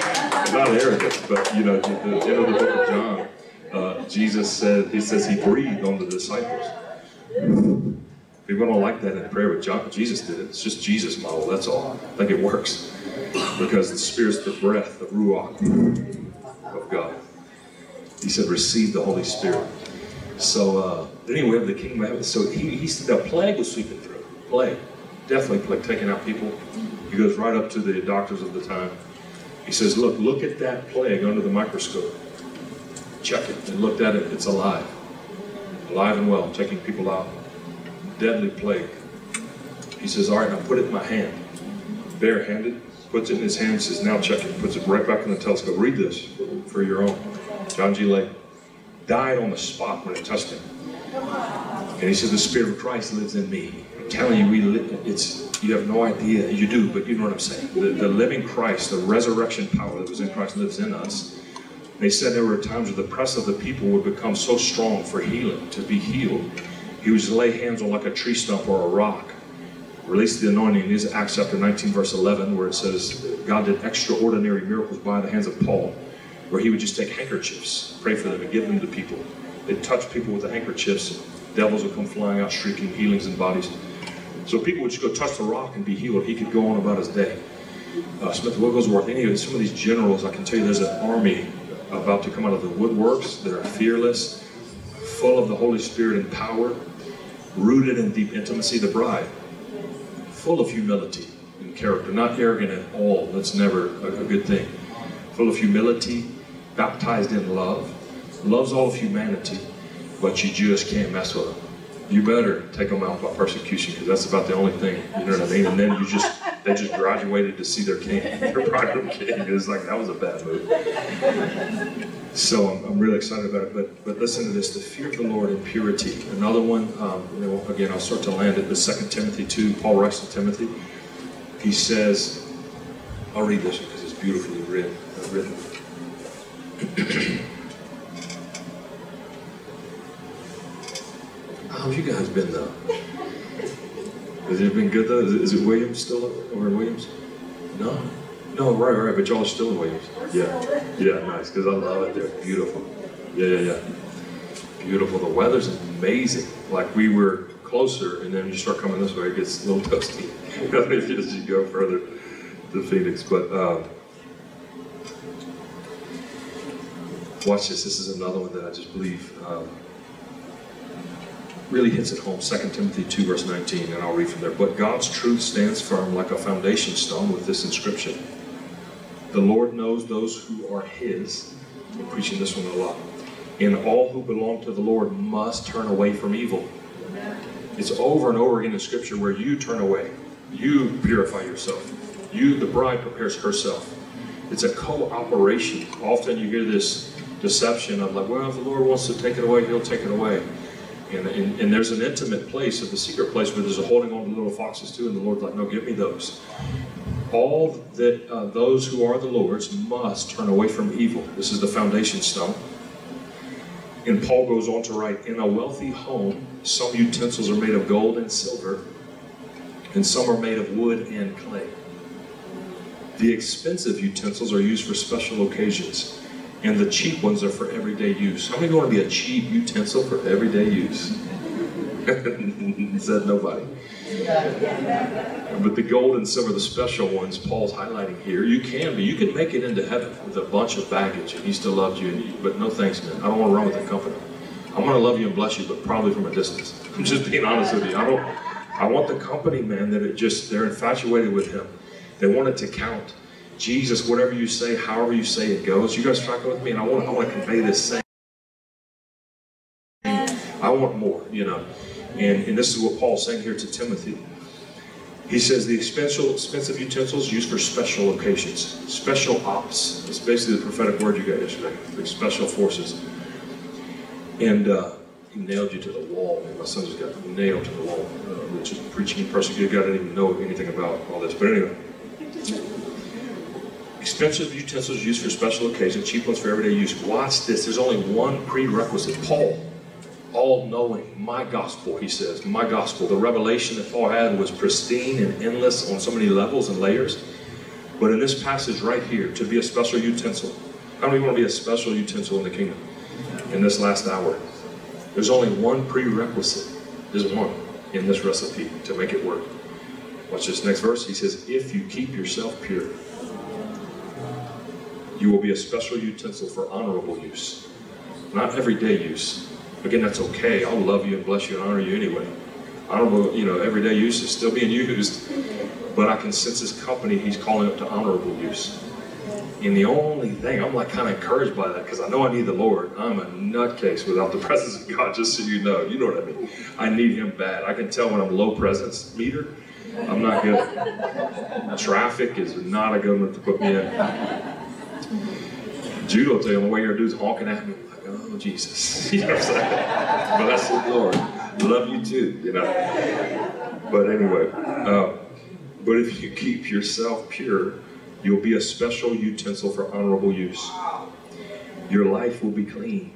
not arrogance, but you know, the end of the book of John, uh, Jesus said, he says he breathed on the disciples. People don't like that in prayer, but Jesus did it. It's just Jesus model, that's all. I think it works. Because the Spirit's the breath, the Ruach of God. He said, receive the Holy Spirit. So, uh, anyway, have the kingdom of heaven. So he, he said the plague was sweeping through. Plague. Definitely plague, taking out people. He goes right up to the doctors of the time. He says, look, look at that plague under the microscope. Check it. And looked at it. It's alive. Alive and well, taking people out. Deadly plague. He says, all right, now put it in my hand. Barehanded. Puts it in his hand, says, now check it. Puts it right back in the telescope. Read this for your own. John G. Lake died on the spot when it touched him. And he says, the Spirit of Christ lives in me. I'm telling you, we live, it's you have no idea. You do, but you know what I'm saying. The, the living Christ, the resurrection power that was in Christ lives in us. They said there were times where the press of the people would become so strong for healing, to be healed. He would lay hands on like a tree stump or a rock. Release the anointing is Acts chapter 19, verse 11, where it says God did extraordinary miracles by the hands of Paul, where he would just take handkerchiefs, pray for them, and give them to people. They'd touch people with the handkerchiefs. Devils would come flying out, shrieking healings in bodies. So people would just go touch the rock and be healed. He could go on about his day. Uh, Smith Wigglesworth, any of some of these generals, I can tell you there's an army about to come out of the woodworks that are fearless, full of the Holy Spirit and power, rooted in deep intimacy, the bride, full of humility and character, not arrogant at all. That's never a, a good thing. Full of humility, baptized in love, loves all of humanity, but you just can't mess with them. You better take them out by persecution because that's about the only thing. You know what I mean? And then you just they just graduated to see their king, their bridal king. It's like that was a bad move. So I'm, I'm really excited about it. But but listen to this: the fear of the Lord and purity. Another one. Um, you know, again, I'll start to land at the Second Timothy two. Paul writes to Timothy. He says, I'll read this because it's beautifully written. written. How have you guys been though? Has it been good though? Is it, is it Williams still over in Williams? No. No, right, right, but y'all are still in Williams. Yeah. Yeah, nice, because I love it there. Beautiful. Yeah, yeah, yeah. Beautiful. The weather's amazing. Like we were closer, and then you start coming this way, it gets a little dusty. if you, as you go further to Phoenix. But uh, watch this. This is another one that I just believe um, really hits it home. 2 Timothy 2, verse 19, and I'll read from there. But God's truth stands firm like a foundation stone with this inscription The Lord knows those who are His. I'm preaching this one a lot. And all who belong to the Lord must turn away from evil. It's over and over again in Scripture where you turn away. You purify yourself. You, the bride, prepares herself. It's a cooperation. Often you hear this deception of like, well, if the Lord wants to take it away, He'll take it away. And, and, and, there's an intimate place of the secret place where there's a holding on to little foxes too, and the Lord's like, no, give me those. All that uh, those who are the Lord's must turn away from evil. This is the foundation stone. And Paul goes on to write, in a wealthy home, some utensils are made of gold and silver, and some are made of wood and clay. The expensive utensils are used for special occasions and the cheap ones are for everyday use. How many want to be a cheap utensil for everyday use? Said nobody. But the gold and silver, the special ones, Paul's highlighting here, you can be. You can make it into heaven with a bunch of baggage, and he still loves you. you but no thanks, man. I don't want to run with the company. I'm going to love you and bless you, but probably from a distance. I'm just being honest with you. I don't. I want the company, man, that it just they're infatuated with him. They want it to count. Jesus, whatever you say, however you say it goes. You guys tracking with me? And I want, I want to convey this same. I want more, you know. And, and this is what Paul's saying here to Timothy. He says the expensive, expensive utensils used for special occasions, special ops. It's basically the prophetic word you got yesterday, like special forces. And uh, he nailed you to the wall. My son just got nailed to the wall, uh, just preaching and persecuting. God didn't even know anything about all this. But anyway, Expensive utensils used for special occasions, cheap ones for everyday use. Watch this. There's only one prerequisite. Paul, all knowing, my gospel, he says, my gospel. The revelation that Paul had was pristine and endless on so many levels and layers. But in this passage right here, to be a special utensil, how many want to be a special utensil in the kingdom in this last hour? There's only one prerequisite. There's one in this recipe to make it work. Watch this next verse. He says, If you keep yourself pure, you will be a special utensil for honorable use, not everyday use. Again, that's okay. I'll love you and bless you and honor you anyway. Honorable, you know, everyday use is still being used, but I can sense his company. He's calling it to honorable use. And the only thing, I'm like kind of encouraged by that because I know I need the Lord. I'm a nutcase without the presence of God, just so you know. You know what I mean? I need Him bad. I can tell when I'm low presence meter. I'm not good. Traffic is not a good one to put me in. Jude will tell you the way here, dude's honking at me. I'm like, oh, Jesus. You know what I'm saying? Bless the Lord. Love you too, you know. But anyway, uh, but if you keep yourself pure, you'll be a special utensil for honorable use. Your life will be clean.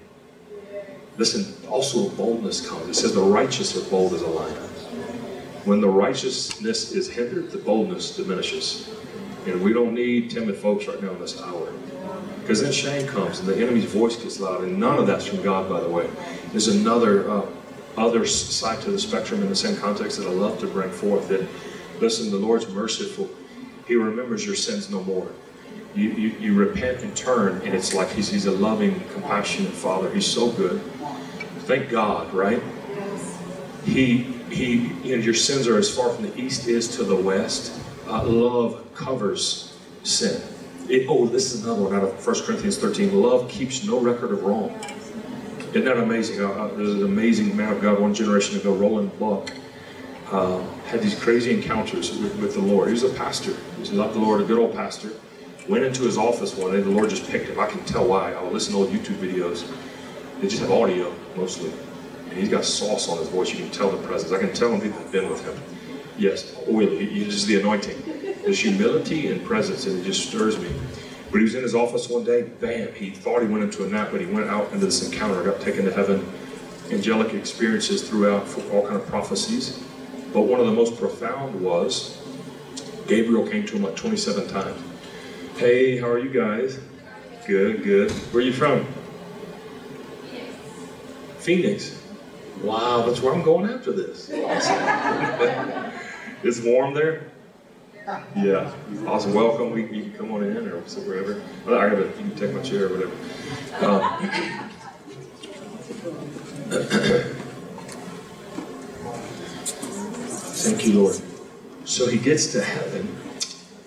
Listen, also boldness comes. It says the righteous are bold as a lion. When the righteousness is hindered, the boldness diminishes. And we don't need timid folks right now in this hour. Because then shame comes and the enemy's voice gets loud. And none of that's from God, by the way. There's another uh, other side to the spectrum in the same context that I love to bring forth that, listen, the Lord's merciful. He remembers your sins no more. You, you, you repent and turn, and it's like he's, he's a loving, compassionate Father. He's so good. Thank God, right? He, he, you know, your sins are as far from the east is to the west. Uh, love covers sin. It, oh, this is another one out of 1 Corinthians 13. Love keeps no record of wrong. Isn't that amazing? Uh, there's an amazing man of God one generation ago, Roland Buck, uh, had these crazy encounters with, with the Lord. He was a pastor. He loved the Lord, a good old pastor. Went into his office one day. The Lord just picked him. I can tell why. I would listen to old YouTube videos. They just have audio mostly. And he's got sauce on his voice. You can tell the presence. I can tell when people have been with him. Yes, oily. He, just the anointing. There's humility and presence, and it just stirs me. But he was in his office one day, bam, he thought he went into a nap, but he went out into this encounter, got taken to heaven, angelic experiences throughout for all kind of prophecies. But one of the most profound was Gabriel came to him like 27 times. Hey, how are you guys? Good, good. Where are you from? Phoenix. Wow, that's where I'm going after this. Awesome. it's warm there? Yeah, awesome. Welcome. We, you can come on in or wherever. I have a, you can take my chair or whatever. Um, thank you, Lord. So he gets to heaven.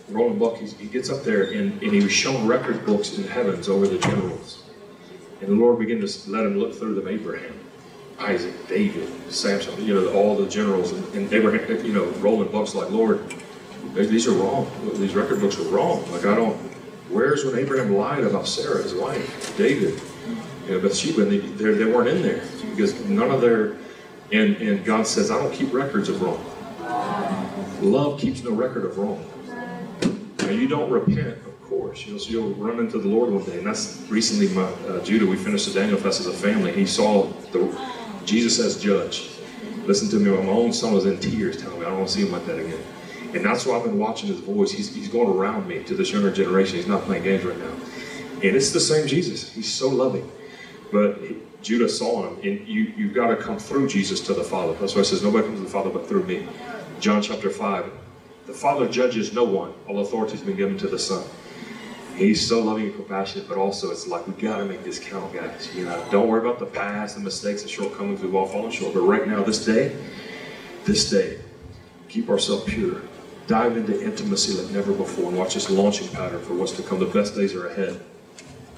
Roland Buck, he gets up there and, and he was shown record books in the heavens over the generals. And the Lord began to let him look through them Abraham, Isaac, David, Samson, you know, all the generals. And, and Abraham, you know, Roland Buck's like, Lord, these are wrong. These record books are wrong. Like I don't. Where's when Abraham lied about Sarah, his wife, David, you know, Bathsheba, and they, they weren't in there because none of their. And and God says, I don't keep records of wrong. Love keeps no record of wrong. Now you don't repent, of course. You know, so you'll run into the Lord one day, and that's recently my uh, Judah. We finished the Daniel Fast as a family. He saw the Jesus as judge. Listen to me. My own son was in tears, telling me, I don't want to see him like that again. And that's why I've been watching his voice. He's, he's going around me to this younger generation. He's not playing games right now. And it's the same Jesus. He's so loving. But Judah saw him, and you, you've got to come through Jesus to the Father. That's why it says, Nobody comes to the Father but through me. John chapter 5. The Father judges no one. All authority has been given to the Son. He's so loving and compassionate, but also it's like we got to make this count, guys. You know, don't worry about the past, the mistakes, the shortcomings. We've all fallen short. But right now, this day, this day, keep ourselves pure dive into intimacy like never before and watch this launching pattern for what's to come. The best days are ahead.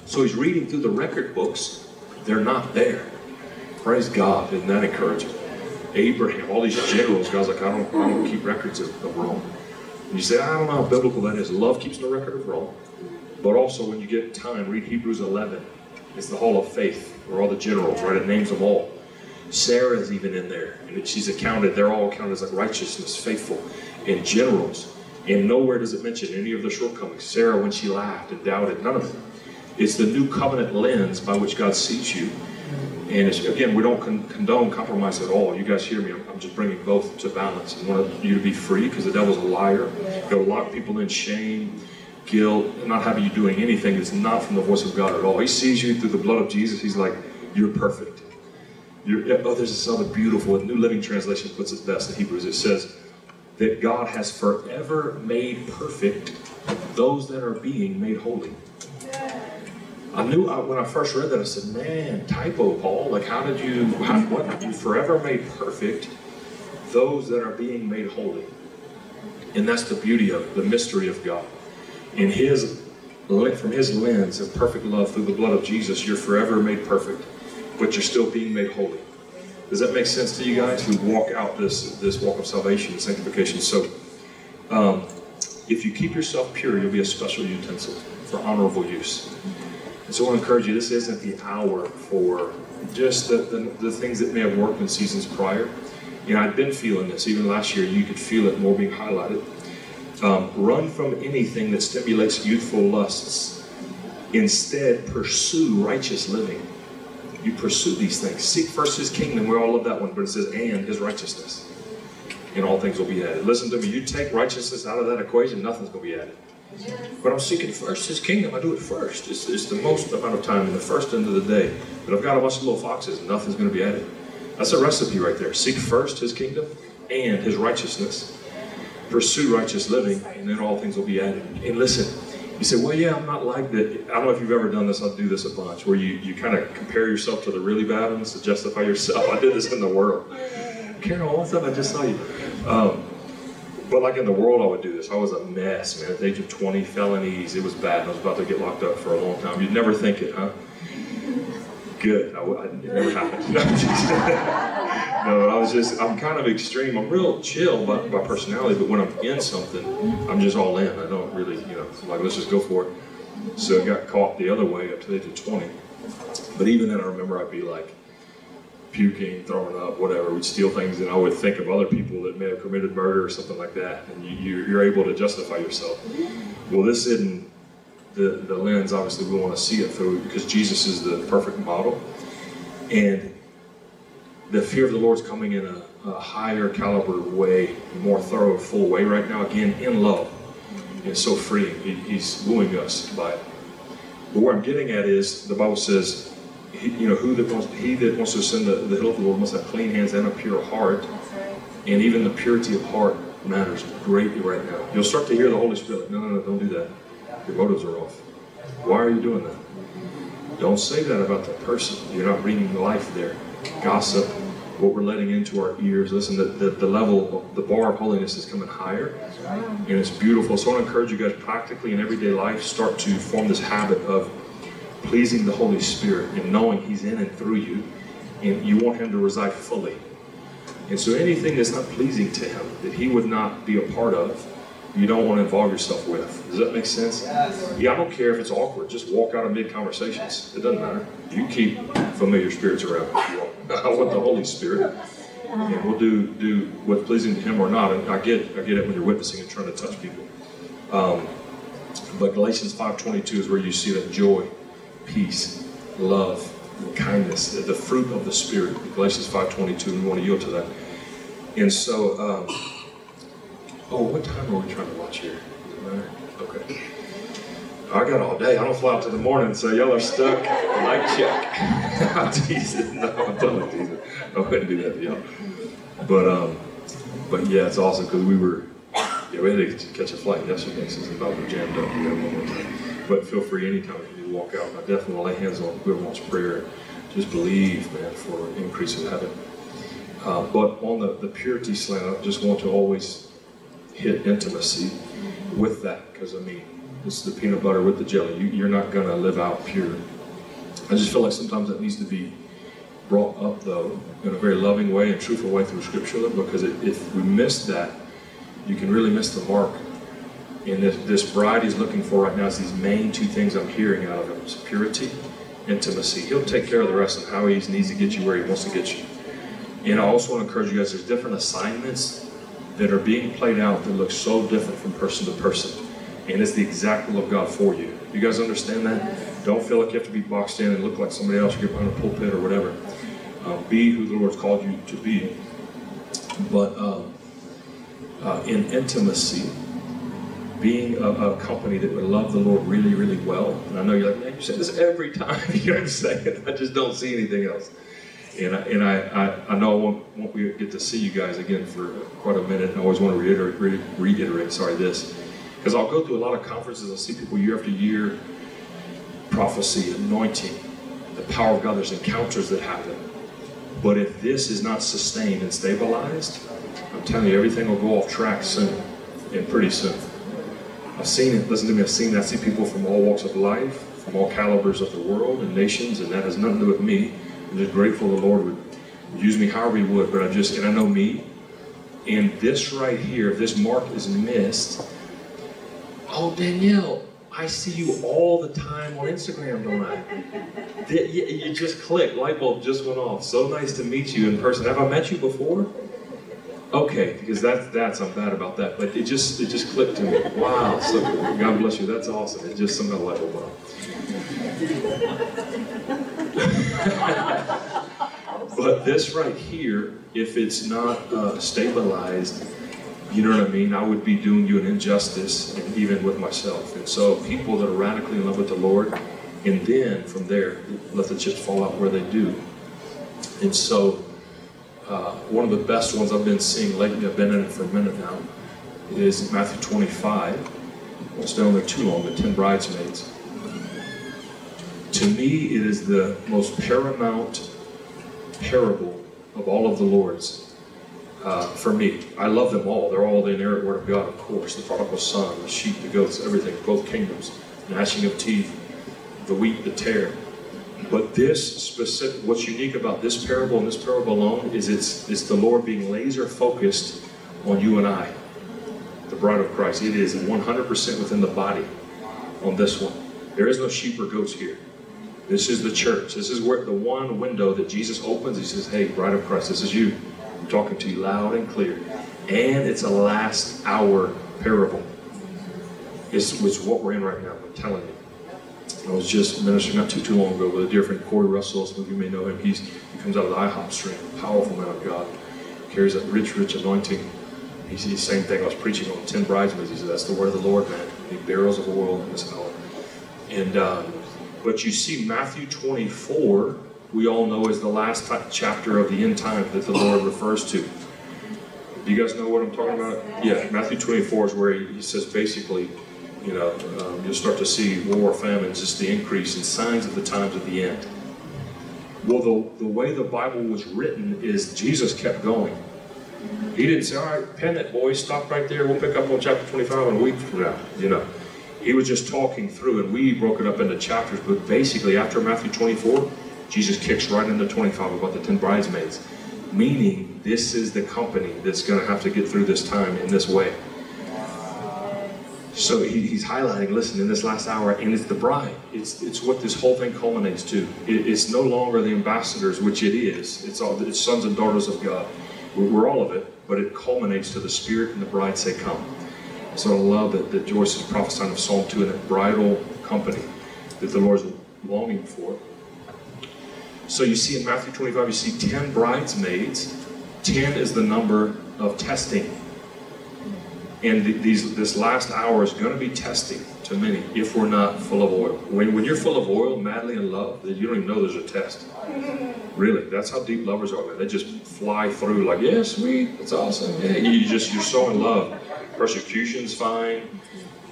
So he's reading through the record books. They're not there. Praise God. Isn't that encouraging? Abraham, all these generals, God's like, I don't, I don't keep records of, of. And you say, I don't know how biblical that is. Love keeps no record of wrong. But also, when you get time, read Hebrews 11. It's the Hall of Faith, where all the generals, right? It names them all. Sarah's even in there, and she's accounted. They're all counted as like righteousness, faithful in generals. And nowhere does it mention any of the shortcomings. Sarah, when she laughed and doubted, none of it. It's the new covenant lens by which God sees you. And again, we don't con condone compromise at all. You guys hear me. I'm, I'm just bringing both to balance. I want you to be free because the devil's a liar. He'll lock people in shame, guilt, not having you doing anything that's not from the voice of God at all. He sees you through the blood of Jesus. He's like, you're perfect. You're, oh, there's this other beautiful, New Living Translation puts it best in Hebrews. It says, that God has forever made perfect those that are being made holy. I knew I, when I first read that, I said, man, typo, Paul. Like, how did you, how, what, you forever made perfect those that are being made holy. And that's the beauty of the mystery of God. In His, from His lens of perfect love through the blood of Jesus, you're forever made perfect, but you're still being made holy. Does that make sense to you guys who walk out this this walk of salvation and sanctification? So, um, if you keep yourself pure, you'll be a special utensil for honorable use. And so I want to encourage you, this isn't the hour for just the, the, the things that may have worked in seasons prior. You know, I've been feeling this. Even last year, you could feel it more being highlighted. Um, run from anything that stimulates youthful lusts Instead, pursue righteous living. You pursue these things. Seek first his kingdom. We all love that one, but it says, and his righteousness. And all things will be added. Listen to me. You take righteousness out of that equation, nothing's going to be added. But I'm seeking first his kingdom. I do it first. It's, it's the most amount of time in the first end of the day. But I've got a bunch of little foxes, and nothing's going to be added. That's a recipe right there. Seek first his kingdom and his righteousness. Pursue righteous living, and then all things will be added. And listen, you say, well, yeah, I'm not like that. I don't know if you've ever done this. I'll do this a bunch, where you, you kind of compare yourself to the really bad ones to justify yourself. I did this in the world. Carol, what's up? I just saw you. Um, but like in the world, I would do this. I was a mess, man. At the age of 20, felonies. It was bad. I was about to get locked up for a long time. You'd never think it, huh? Good. I, I, it never happened. no, I was just, I'm kind of extreme. I'm real chill by, by personality, but when I'm in something, I'm just all in. I don't really, you know, like, let's just go for it. So I got caught the other way up to the age of 20. But even then, I remember I'd be like, puking, throwing up, whatever. We'd steal things, and I would think of other people that may have committed murder or something like that, and you, you're able to justify yourself. Well, this isn't the, the lens, obviously, we want to see it through because Jesus is the perfect model. And the fear of the Lord is coming in a, a higher caliber way, more thorough, full way right now, again, in love. It's so freeing. He, he's wooing us by it. But where I'm getting at is the Bible says, he, you know, who that wants, he that wants to ascend the, the hill of the Lord must have clean hands and a pure heart. And even the purity of heart matters greatly right now. You'll start to hear the Holy Spirit, no, no, no, don't do that. Your motives are off. Why are you doing that? Don't say that about the person. You're not bringing life there. Gossip, what we're letting into our ears. Listen, the, the, the level, of, the bar of holiness is coming higher. And it's beautiful. So I want to encourage you guys practically in everyday life, start to form this habit of pleasing the Holy Spirit and knowing He's in and through you. And you want Him to reside fully. And so anything that's not pleasing to Him, that He would not be a part of, you don't want to involve yourself with. Does that make sense? Yeah, I don't care if it's awkward. Just walk out of mid conversations. It doesn't matter. You keep familiar spirits around. I want the Holy Spirit. And we'll do do what's pleasing to Him or not. And I get I get it when you're witnessing and trying to touch people. Um, but Galatians 5:22 is where you see that joy, peace, love, kindness, the fruit of the Spirit. Galatians 5:22. We want to yield to that. And so. Um, Oh, what time are we trying to watch here? Okay. I got all day. I don't fly out to the morning so y'all are stuck. Like check. I'm teasing. No, I'm totally teasing. I wouldn't do that to y'all. But, um, but yeah, it's awesome because we were, yeah, we had to catch a flight yesterday since the about were jammed up. We one more time. But feel free anytime you need to walk out. I definitely lay hands on whoever wants prayer. Just believe, man, for increase in heaven. Uh, but on the, the purity slant, I just want to always hit intimacy with that because I mean it's the peanut butter with the jelly. You, you're not going to live out pure. I just feel like sometimes that needs to be brought up though in a very loving way and truthful way through Scripture because it, if we miss that, you can really miss the mark. And this, this bride he's looking for right now is these main two things I'm hearing out of him: purity, intimacy. He'll take care of the rest and how he needs to get you where he wants to get you. And I also want to encourage you guys. There's different assignments that are being played out that look so different from person to person. And it's the exact will of God for you. You guys understand that? Don't feel like you have to be boxed in and look like somebody else or get behind a pulpit or whatever. Uh, be who the Lord's called you to be. But um, uh, in intimacy, being a, a, company that would love the Lord really, really well. And I know you're like, man, you say this every time. you know what I'm saying? I just don't see anything else. And I, and I, I, I know I won't, get to see you guys again for quite a minute. I always want to reiterate, re- reiterate sorry, this. Because I'll go through a lot of conferences, I'll see people year after year, prophecy, anointing, the power of God, there's encounters that happen. But if this is not sustained and stabilized, I'm telling you, everything will go off track soon, and pretty soon. I've seen it, listen to me, I've seen that. I see people from all walks of life, from all calibers of the world and nations, and that has nothing to do with me. I'm just grateful the Lord would use me however He would, but I just, and I know me. And this right here, if this mark is missed, oh, Danielle, I see you all the time on Instagram, don't I? You just clicked, light bulb just went off. So nice to meet you in person. Have I met you before? Okay, because that's that's I'm bad about that, but it just it just clicked to me. Wow, so God bless you. That's awesome. It just somehow light bulb But this right here, if it's not uh, stabilized, you know what I mean? I would be doing you an injustice, and even with myself. And so, people that are radically in love with the Lord, and then from there, let the chips fall out where they do. And so, uh, one of the best ones I've been seeing lately, I've been in it for a minute now, is Matthew 25. I'll stay on there too long, the 10 bridesmaids. To me, it is the most paramount parable of all of the Lord's. Uh, for me, I love them all. They're all the inerrant word of God, of course. The prodigal son, the sheep, the goats, everything, both kingdoms, gnashing of teeth, the wheat, the tare. But this specific, what's unique about this parable and this parable alone is it's, it's the Lord being laser focused on you and I, the bride of Christ. It is 100% within the body on this one. There is no sheep or goats here. This is the church. This is where the one window that Jesus opens. He says, Hey, bride of Christ, this is you. I'm talking to you loud and clear. And it's a last hour parable. It's, it's what we're in right now. I'm telling you. I was just ministering not too too long ago with a dear friend, Corey Russell. Some of you may know him. He's, he comes out of the IHOP stream, powerful man of God, carries that rich, rich anointing. He's the same thing I was preaching on ten bridesmaids. He said that's the word of the Lord, man. He barrels of oil in this hour. And um, but you see, Matthew 24, we all know is the last chapter of the end time that the Lord refers to. Do you guys know what I'm talking about? Yeah, Matthew 24 is where he, he says basically you know, um, you'll start to see war, famine, just the increase in signs of the times of the end. Well, the, the way the Bible was written is Jesus kept going. He didn't say, all right, pen it, boys, stop right there. We'll pick up on chapter 25 in a week from now, you know. He was just talking through, and we broke it up into chapters, but basically after Matthew 24, Jesus kicks right into 25 about the 10 bridesmaids, meaning this is the company that's going to have to get through this time in this way. So he, he's highlighting, listen, in this last hour, and it's the bride. It's it's what this whole thing culminates to. It, it's no longer the ambassadors, which it is. It's all it's sons and daughters of God. We're, we're all of it, but it culminates to the Spirit and the bride say, "Come." So I love that, that Joyce is prophesying of Psalm 2 and that bridal company that the Lord is longing for. So you see in Matthew 25, you see 10 bridesmaids. 10 is the number of testing. And these, this last hour is going to be testing to many if we're not full of oil. When, when you're full of oil, madly in love, you don't even know there's a test. Really, that's how deep lovers are. Man. They just fly through like, yeah, sweet, that's awesome. Yeah, you just you're so in love. Persecution's fine.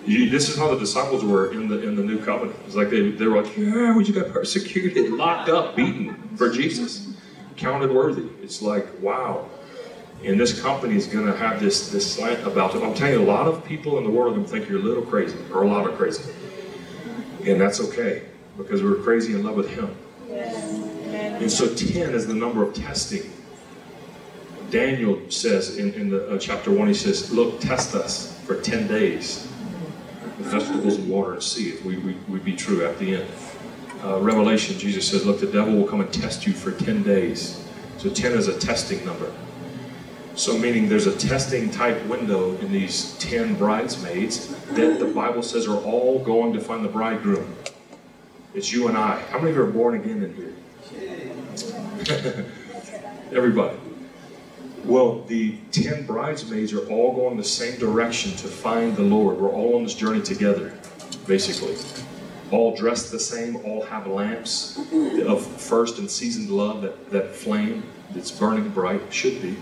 You, this is how the disciples were in the in the new covenant. It's like they, they were like, yeah, we just got persecuted, locked up, beaten for Jesus, counted worthy. It's like, wow. And this company is going to have this, this slant about it. I'm telling you, a lot of people in the world are going to think you're a little crazy, or a lot of crazy. And that's okay, because we're crazy in love with Him. And so 10 is the number of testing. Daniel says in, in the uh, chapter 1, he says, Look, test us for 10 days. The vegetables and water and see if we, we, we be true at the end. Uh, Revelation, Jesus says, Look, the devil will come and test you for 10 days. So 10 is a testing number. So, meaning there's a testing type window in these 10 bridesmaids that the Bible says are all going to find the bridegroom. It's you and I. How many of you are born again in here? Everybody. Well, the 10 bridesmaids are all going the same direction to find the Lord. We're all on this journey together, basically. All dressed the same, all have lamps of first and seasoned love, that, that flame that's burning bright, should be.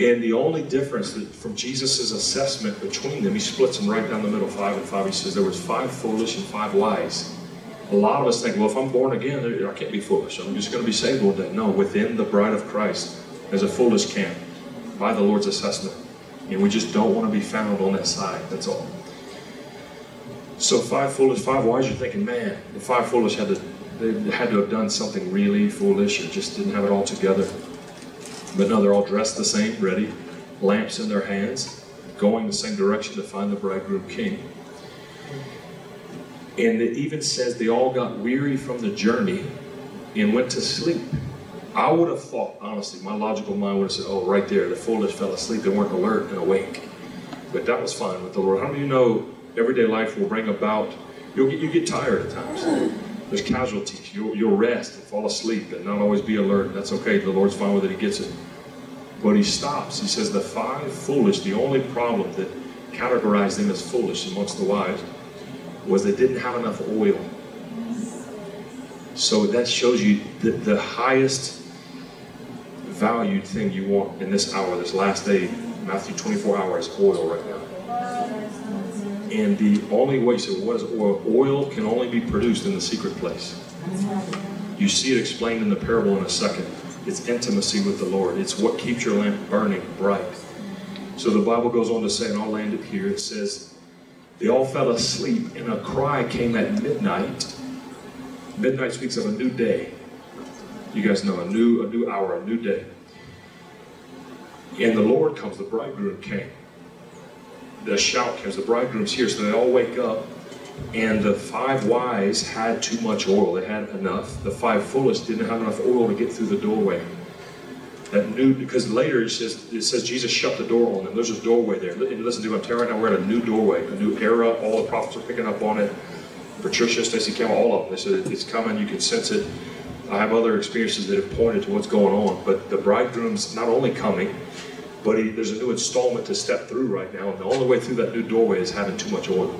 And the only difference from Jesus' assessment between them, he splits them right down the middle, five and five. He says there was five foolish and five wise. A lot of us think, well, if I'm born again, I can't be foolish. I'm just going to be saved one day. No, within the bride of Christ, there's a foolish camp by the Lord's assessment. And we just don't want to be found on that side. That's all. So five foolish, five wise, you're thinking, man, the five foolish had to, they had to have done something really foolish or just didn't have it all together. But no, they're all dressed the same, ready, lamps in their hands, going the same direction to find the bridegroom king. And it even says they all got weary from the journey and went to sleep. I would have thought, honestly, my logical mind would have said, oh, right there, the foolish fell asleep, they weren't alert and awake. But that was fine with the Lord. How of you know everyday life will bring about, you'll get, you get tired at times. There's casualties. You'll, you'll rest and fall asleep and not always be alert. That's okay. The Lord's fine with it. He gets it. But he stops. He says the five foolish, the only problem that categorized them as foolish amongst the wise was they didn't have enough oil. So that shows you that the highest valued thing you want in this hour, this last day, Matthew 24 hours, oil right now. And the only way, so what is oil? Oil can only be produced in the secret place. You see it explained in the parable in a second. It's intimacy with the Lord. It's what keeps your lamp burning bright. So the Bible goes on to say, and I'll land it here, it says, they all fell asleep, and a cry came at midnight. Midnight speaks of a new day. You guys know a new, a new hour, a new day. And the Lord comes, the bridegroom came. The shout comes, the bridegroom's here. So they all wake up, and the five wise had too much oil. They had enough. The five foolish didn't have enough oil to get through the doorway. That new, because later it says, it says Jesus shut the door on them. There's a doorway there. And listen to what I'm telling you right now. We're at a new doorway, a new era. All the prophets are picking up on it. Patricia, Stacey Campbell, all of them. They said it's coming. You can sense it. I have other experiences that have pointed to what's going on. But the bridegroom's not only coming, but he, there's a new installment to step through right now. And the only way through that new doorway is having too much oil.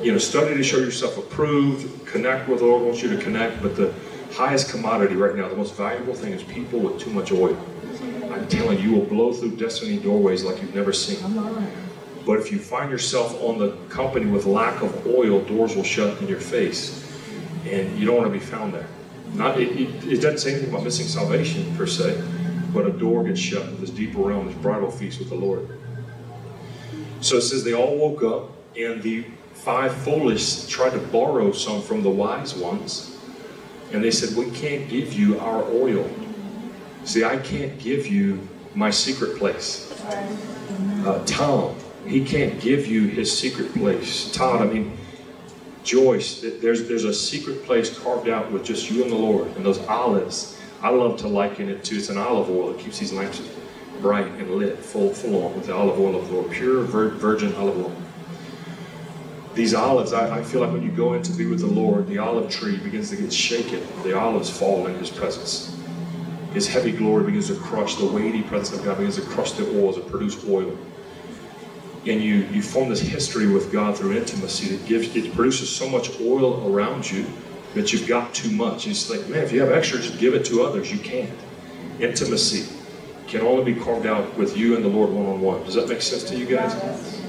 You know, study to show yourself approved. Connect with the Lord wants you to connect. But the highest commodity right now, the most valuable thing is people with too much oil. I'm telling you, you will blow through destiny doorways like you've never seen. But if you find yourself on the company with lack of oil, doors will shut in your face. And you don't want to be found there. Not, it, it, it doesn't say anything about missing salvation per se, but a door gets shut with this deeper realm, this bridal feast with the Lord. So it says they all woke up, and the five foolish tried to borrow some from the wise ones. And they said, We can't give you our oil. See, I can't give you my secret place. Uh, Tom, he can't give you his secret place. Todd, I mean, Joyce, there's, there's a secret place carved out with just you and the Lord. And those olives, I love to liken it to, it's an olive oil that keeps these lamps bright and lit, full, full on with the olive oil of the Lord, pure vir- virgin olive oil. These olives, I, I, feel like when you go in to be with the Lord, the olive tree begins to get shaken. The olives fall in His presence. His heavy glory begins to crush, the weighty presence of God begins to crush the oils and produce oil. And you, you form this history with God through intimacy that gives it produces so much oil around you that you've got too much. And it's like, man, if you have extra, just give it to others. You can't. Intimacy can only be carved out with you and the Lord one on one. Does that make sense to you guys?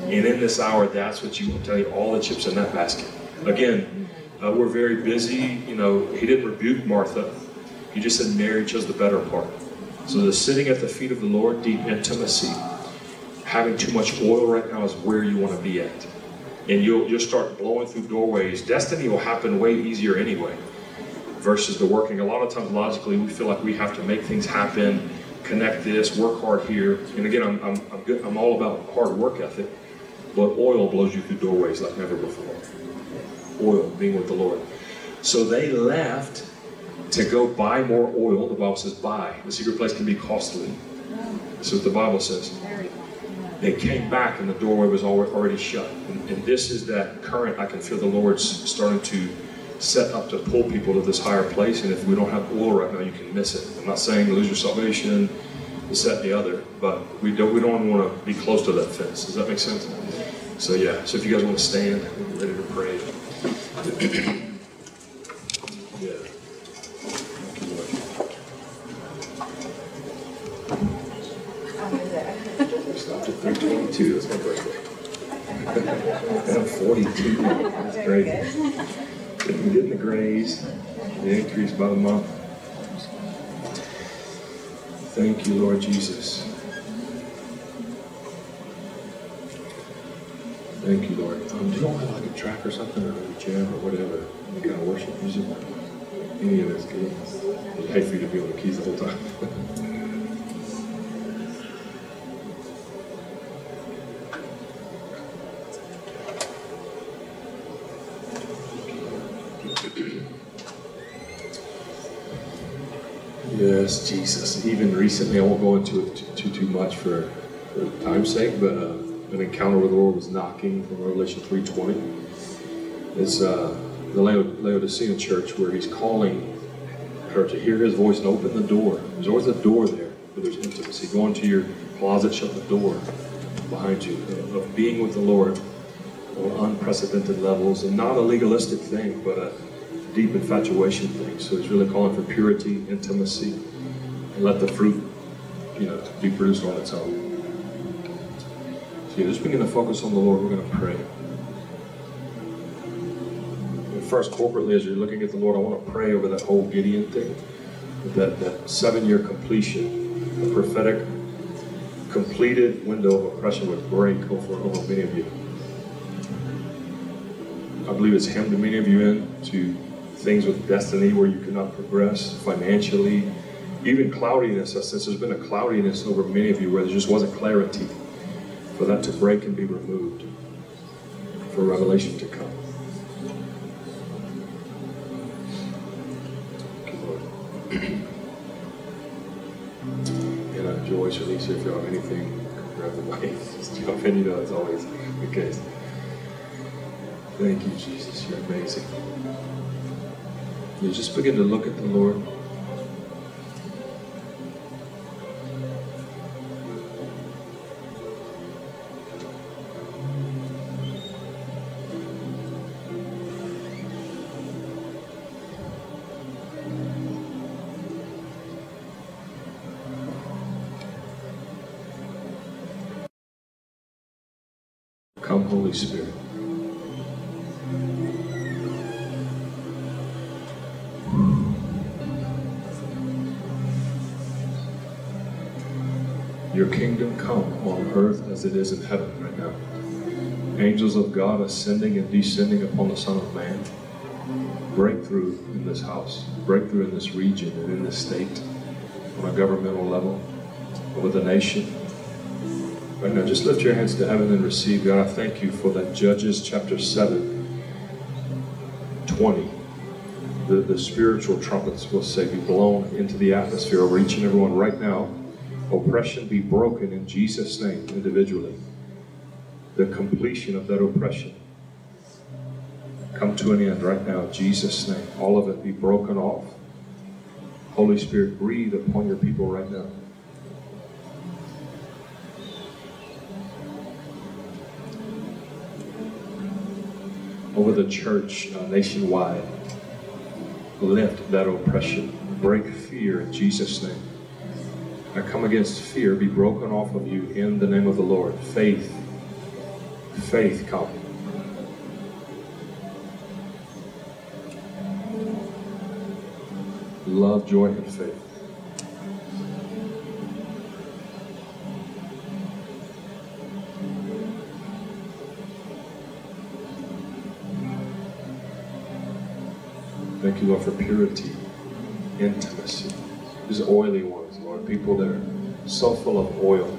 And in this hour, that's what you will tell you all the chips in that basket. Again, uh, we're very busy. You know, he didn't rebuke Martha. He just said Mary chose the better part. So the sitting at the feet of the Lord, deep intimacy, having too much oil right now is where you want to be at. And you'll you'll start blowing through doorways. Destiny will happen way easier anyway. Versus the working. A lot of times logically we feel like we have to make things happen, connect this, work hard here. And again, I'm I'm I'm, good, I'm all about hard work ethic. But oil blows you through doorways like never before. Oil, being with the Lord. So they left to go buy more oil. The Bible says buy. The secret place can be costly. This is what the Bible says. They came back and the doorway was already shut. And, and this is that current I can feel the Lord's starting to set up to pull people to this higher place. And if we don't have oil right now, you can miss it. I'm not saying lose your salvation, this, that, and the other, but we don't we don't want to be close to that fence. Does that make sense? So yeah. So if you guys want to stand, we're ready to pray. At 322. That's my birthday. I'm 42. That's great. Getting, getting the grays, the increase by the month. Thank you, Lord Jesus. Thank you, Lord. Um, do you don't have like a track or something, or a jam, or whatever, kind of worship music? Any of this good. I'd hate for you to be on the keys the whole time. Jesus. Even recently, I won't go into it too too, too much for, for time's sake, but uh, an encounter with the Lord was knocking from Revelation 3.20. It's uh, the Laodicean church where he's calling her to hear his voice and open the door. There's always a door there where there's intimacy. Go into your closet, shut the door behind you of being with the Lord on unprecedented levels and not a legalistic thing, but a deep infatuation thing. So he's really calling for purity, intimacy, let the fruit, you know, be produced on its own. So you just begin to focus on the Lord. We're going to pray. First, corporately, as you're looking at the Lord, I want to pray over that whole Gideon thing, that, that seven-year completion, the prophetic completed window of oppression would break over, over many of you. I believe it's hemmed many of you into things with destiny where you cannot progress financially, even cloudiness. Since there's been a cloudiness over many of you where there just wasn't clarity, for that to break and be removed, for revelation to come. and uh, Joyce or Lisa, if you have anything, grab the mic. Just jump in, you know, it's always the case. Thank you, Jesus. You're amazing. You just begin to look at the Lord. Spirit. Your kingdom come on earth as it is in heaven right now. Angels of God ascending and descending upon the Son of Man. Breakthrough in this house, breakthrough in this region and in this state, on a governmental level, with the nation. Right now, just lift your hands to heaven and receive. God, I thank you for that Judges chapter 7, 20. The, the spiritual trumpets will say be blown into the atmosphere over each and every one right now oppression be broken in Jesus' name individually. The completion of that oppression come to an end right now in Jesus' name. All of it be broken off. Holy Spirit, breathe upon your people right now. Over the church uh, nationwide, lift that oppression. Break fear in Jesus' name. I come against fear, be broken off of you in the name of the Lord. Faith, faith come. Love, joy, and faith. You, Lord, for purity, intimacy. These oily ones Lord, people that are so full of oil,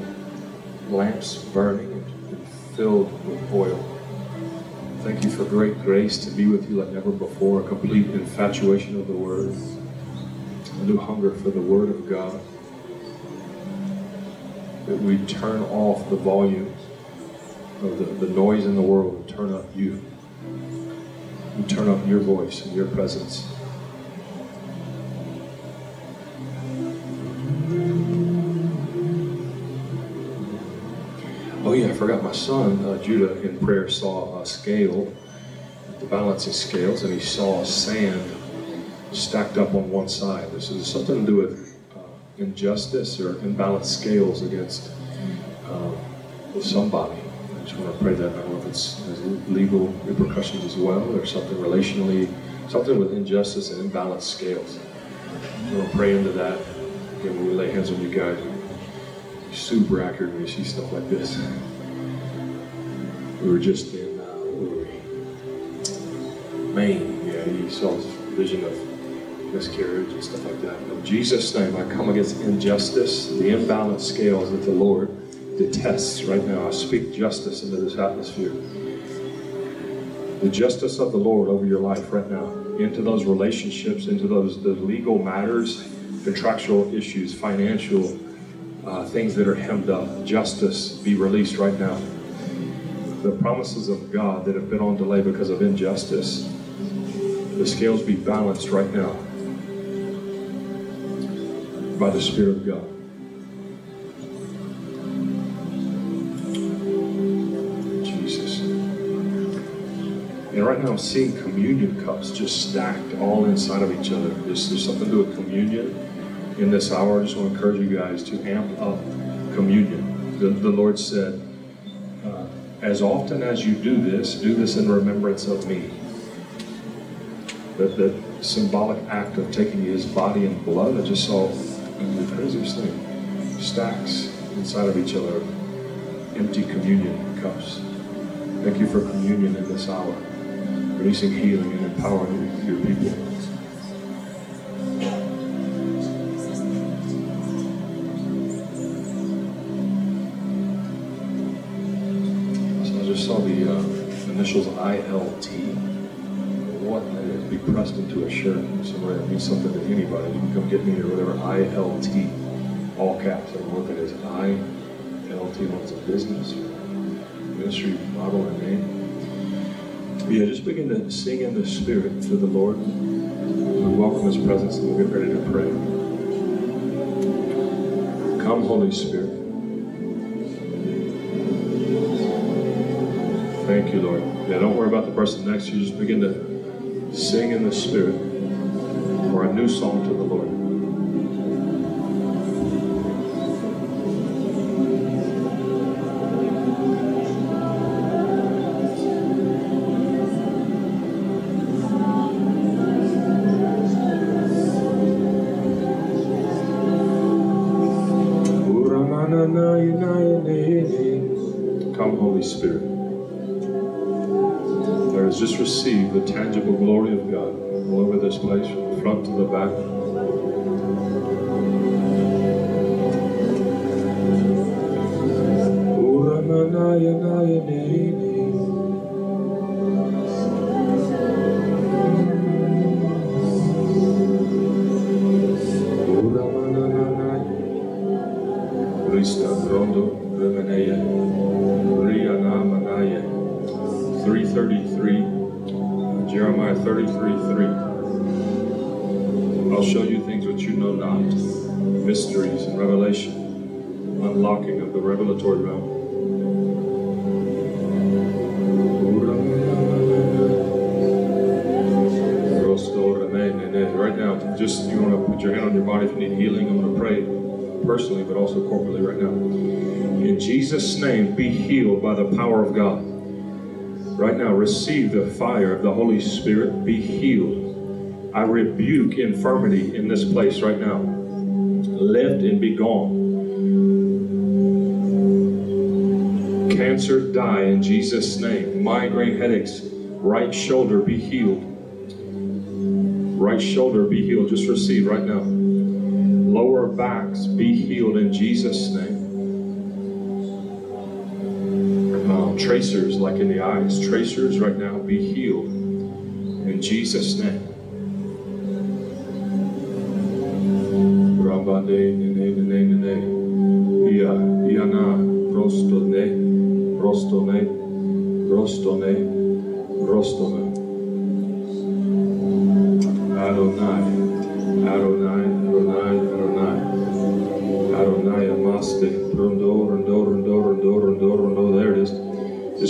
lamps burning and filled with oil. Thank you for great grace to be with you like never before, a complete infatuation of the Word, a new hunger for the Word of God. That we turn off the volume of the, the noise in the world and turn up you. We turn up your voice and your presence. Oh yeah, I forgot my son, uh, Judah, in prayer saw a scale, the balancing scales, and he saw sand stacked up on one side. This is something to do with uh, injustice or imbalanced scales against uh, somebody. I just want to pray that. I don't know if it's legal repercussions as well or something relationally, something with injustice and imbalanced scales. I want to pray into that. Again, when we lay hands on you guys, super accurate when you see stuff like this. We were just in, uh, we? Maine. Yeah, he saw this vision of miscarriage and stuff like that. In Jesus' name, I come against injustice, the imbalanced scales that the Lord detests right now. I speak justice into this atmosphere. The justice of the Lord over your life right now, into those relationships, into those the legal matters contractual issues, financial uh, things that are hemmed up. Justice be released right now. The promises of God that have been on delay because of injustice, the scales be balanced right now by the Spirit of God. And right now I'm seeing communion cups just stacked all inside of each other. There's, there's something to with communion in this hour. I just want to encourage you guys to amp up communion. The, the Lord said, uh, as often as you do this, do this in remembrance of me. That, that symbolic act of taking his body and blood, I just saw the craziest thing. Stacks inside of each other, empty communion cups. Thank you for communion in this hour, releasing healing and empowering your people. So I just saw the uh, initials ILT. What be pressed into a shirt. Somewhere that means something to anybody. You can come get me or whatever. ILT, all caps. I don't know that is. ILT, what it's a business ministry model or name. Yeah, just begin to sing in the spirit to the Lord. We welcome His presence and we'll get ready to pray. Come, Holy Spirit. Thank you, Lord. Yeah, don't worry about the person next to you. Just begin to sing in the spirit or a new song to the Lord. Spirit. There is just receive the tangible glory of God all over this place, from the front to the back. Rista Rondo 333 Jeremiah 33 3 I'll show you things which you know not mysteries and revelation unlocking of the revelatory realm Right now, just you want to put your hand on your body if you need healing. I'm going to pray personally, but also corporately right now. In Jesus' name, be healed by the power of God. Right now, receive the fire of the Holy Spirit. Be healed. I rebuke infirmity in this place right now. Lift and be gone. Cancer, die in Jesus' name. Migraine headaches, right shoulder, be healed. Right shoulder, be healed. Just receive right now. Lower backs, be healed in Jesus' name. Tracers, like in the eyes, tracers right now, be healed in Jesus' name. Nene, nene, nene. Ia, iana. Adonai,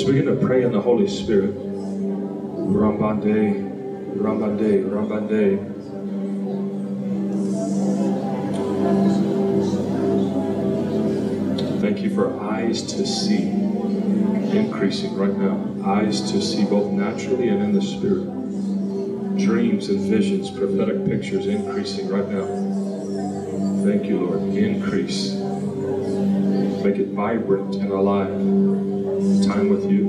Just begin to pray in the Holy Spirit. Rambande, Rambande, Rambande. Thank you for eyes to see increasing right now. Eyes to see both naturally and in the spirit dreams and visions, prophetic pictures increasing right now. Thank you, Lord. Increase. Make it vibrant and alive. Time with you.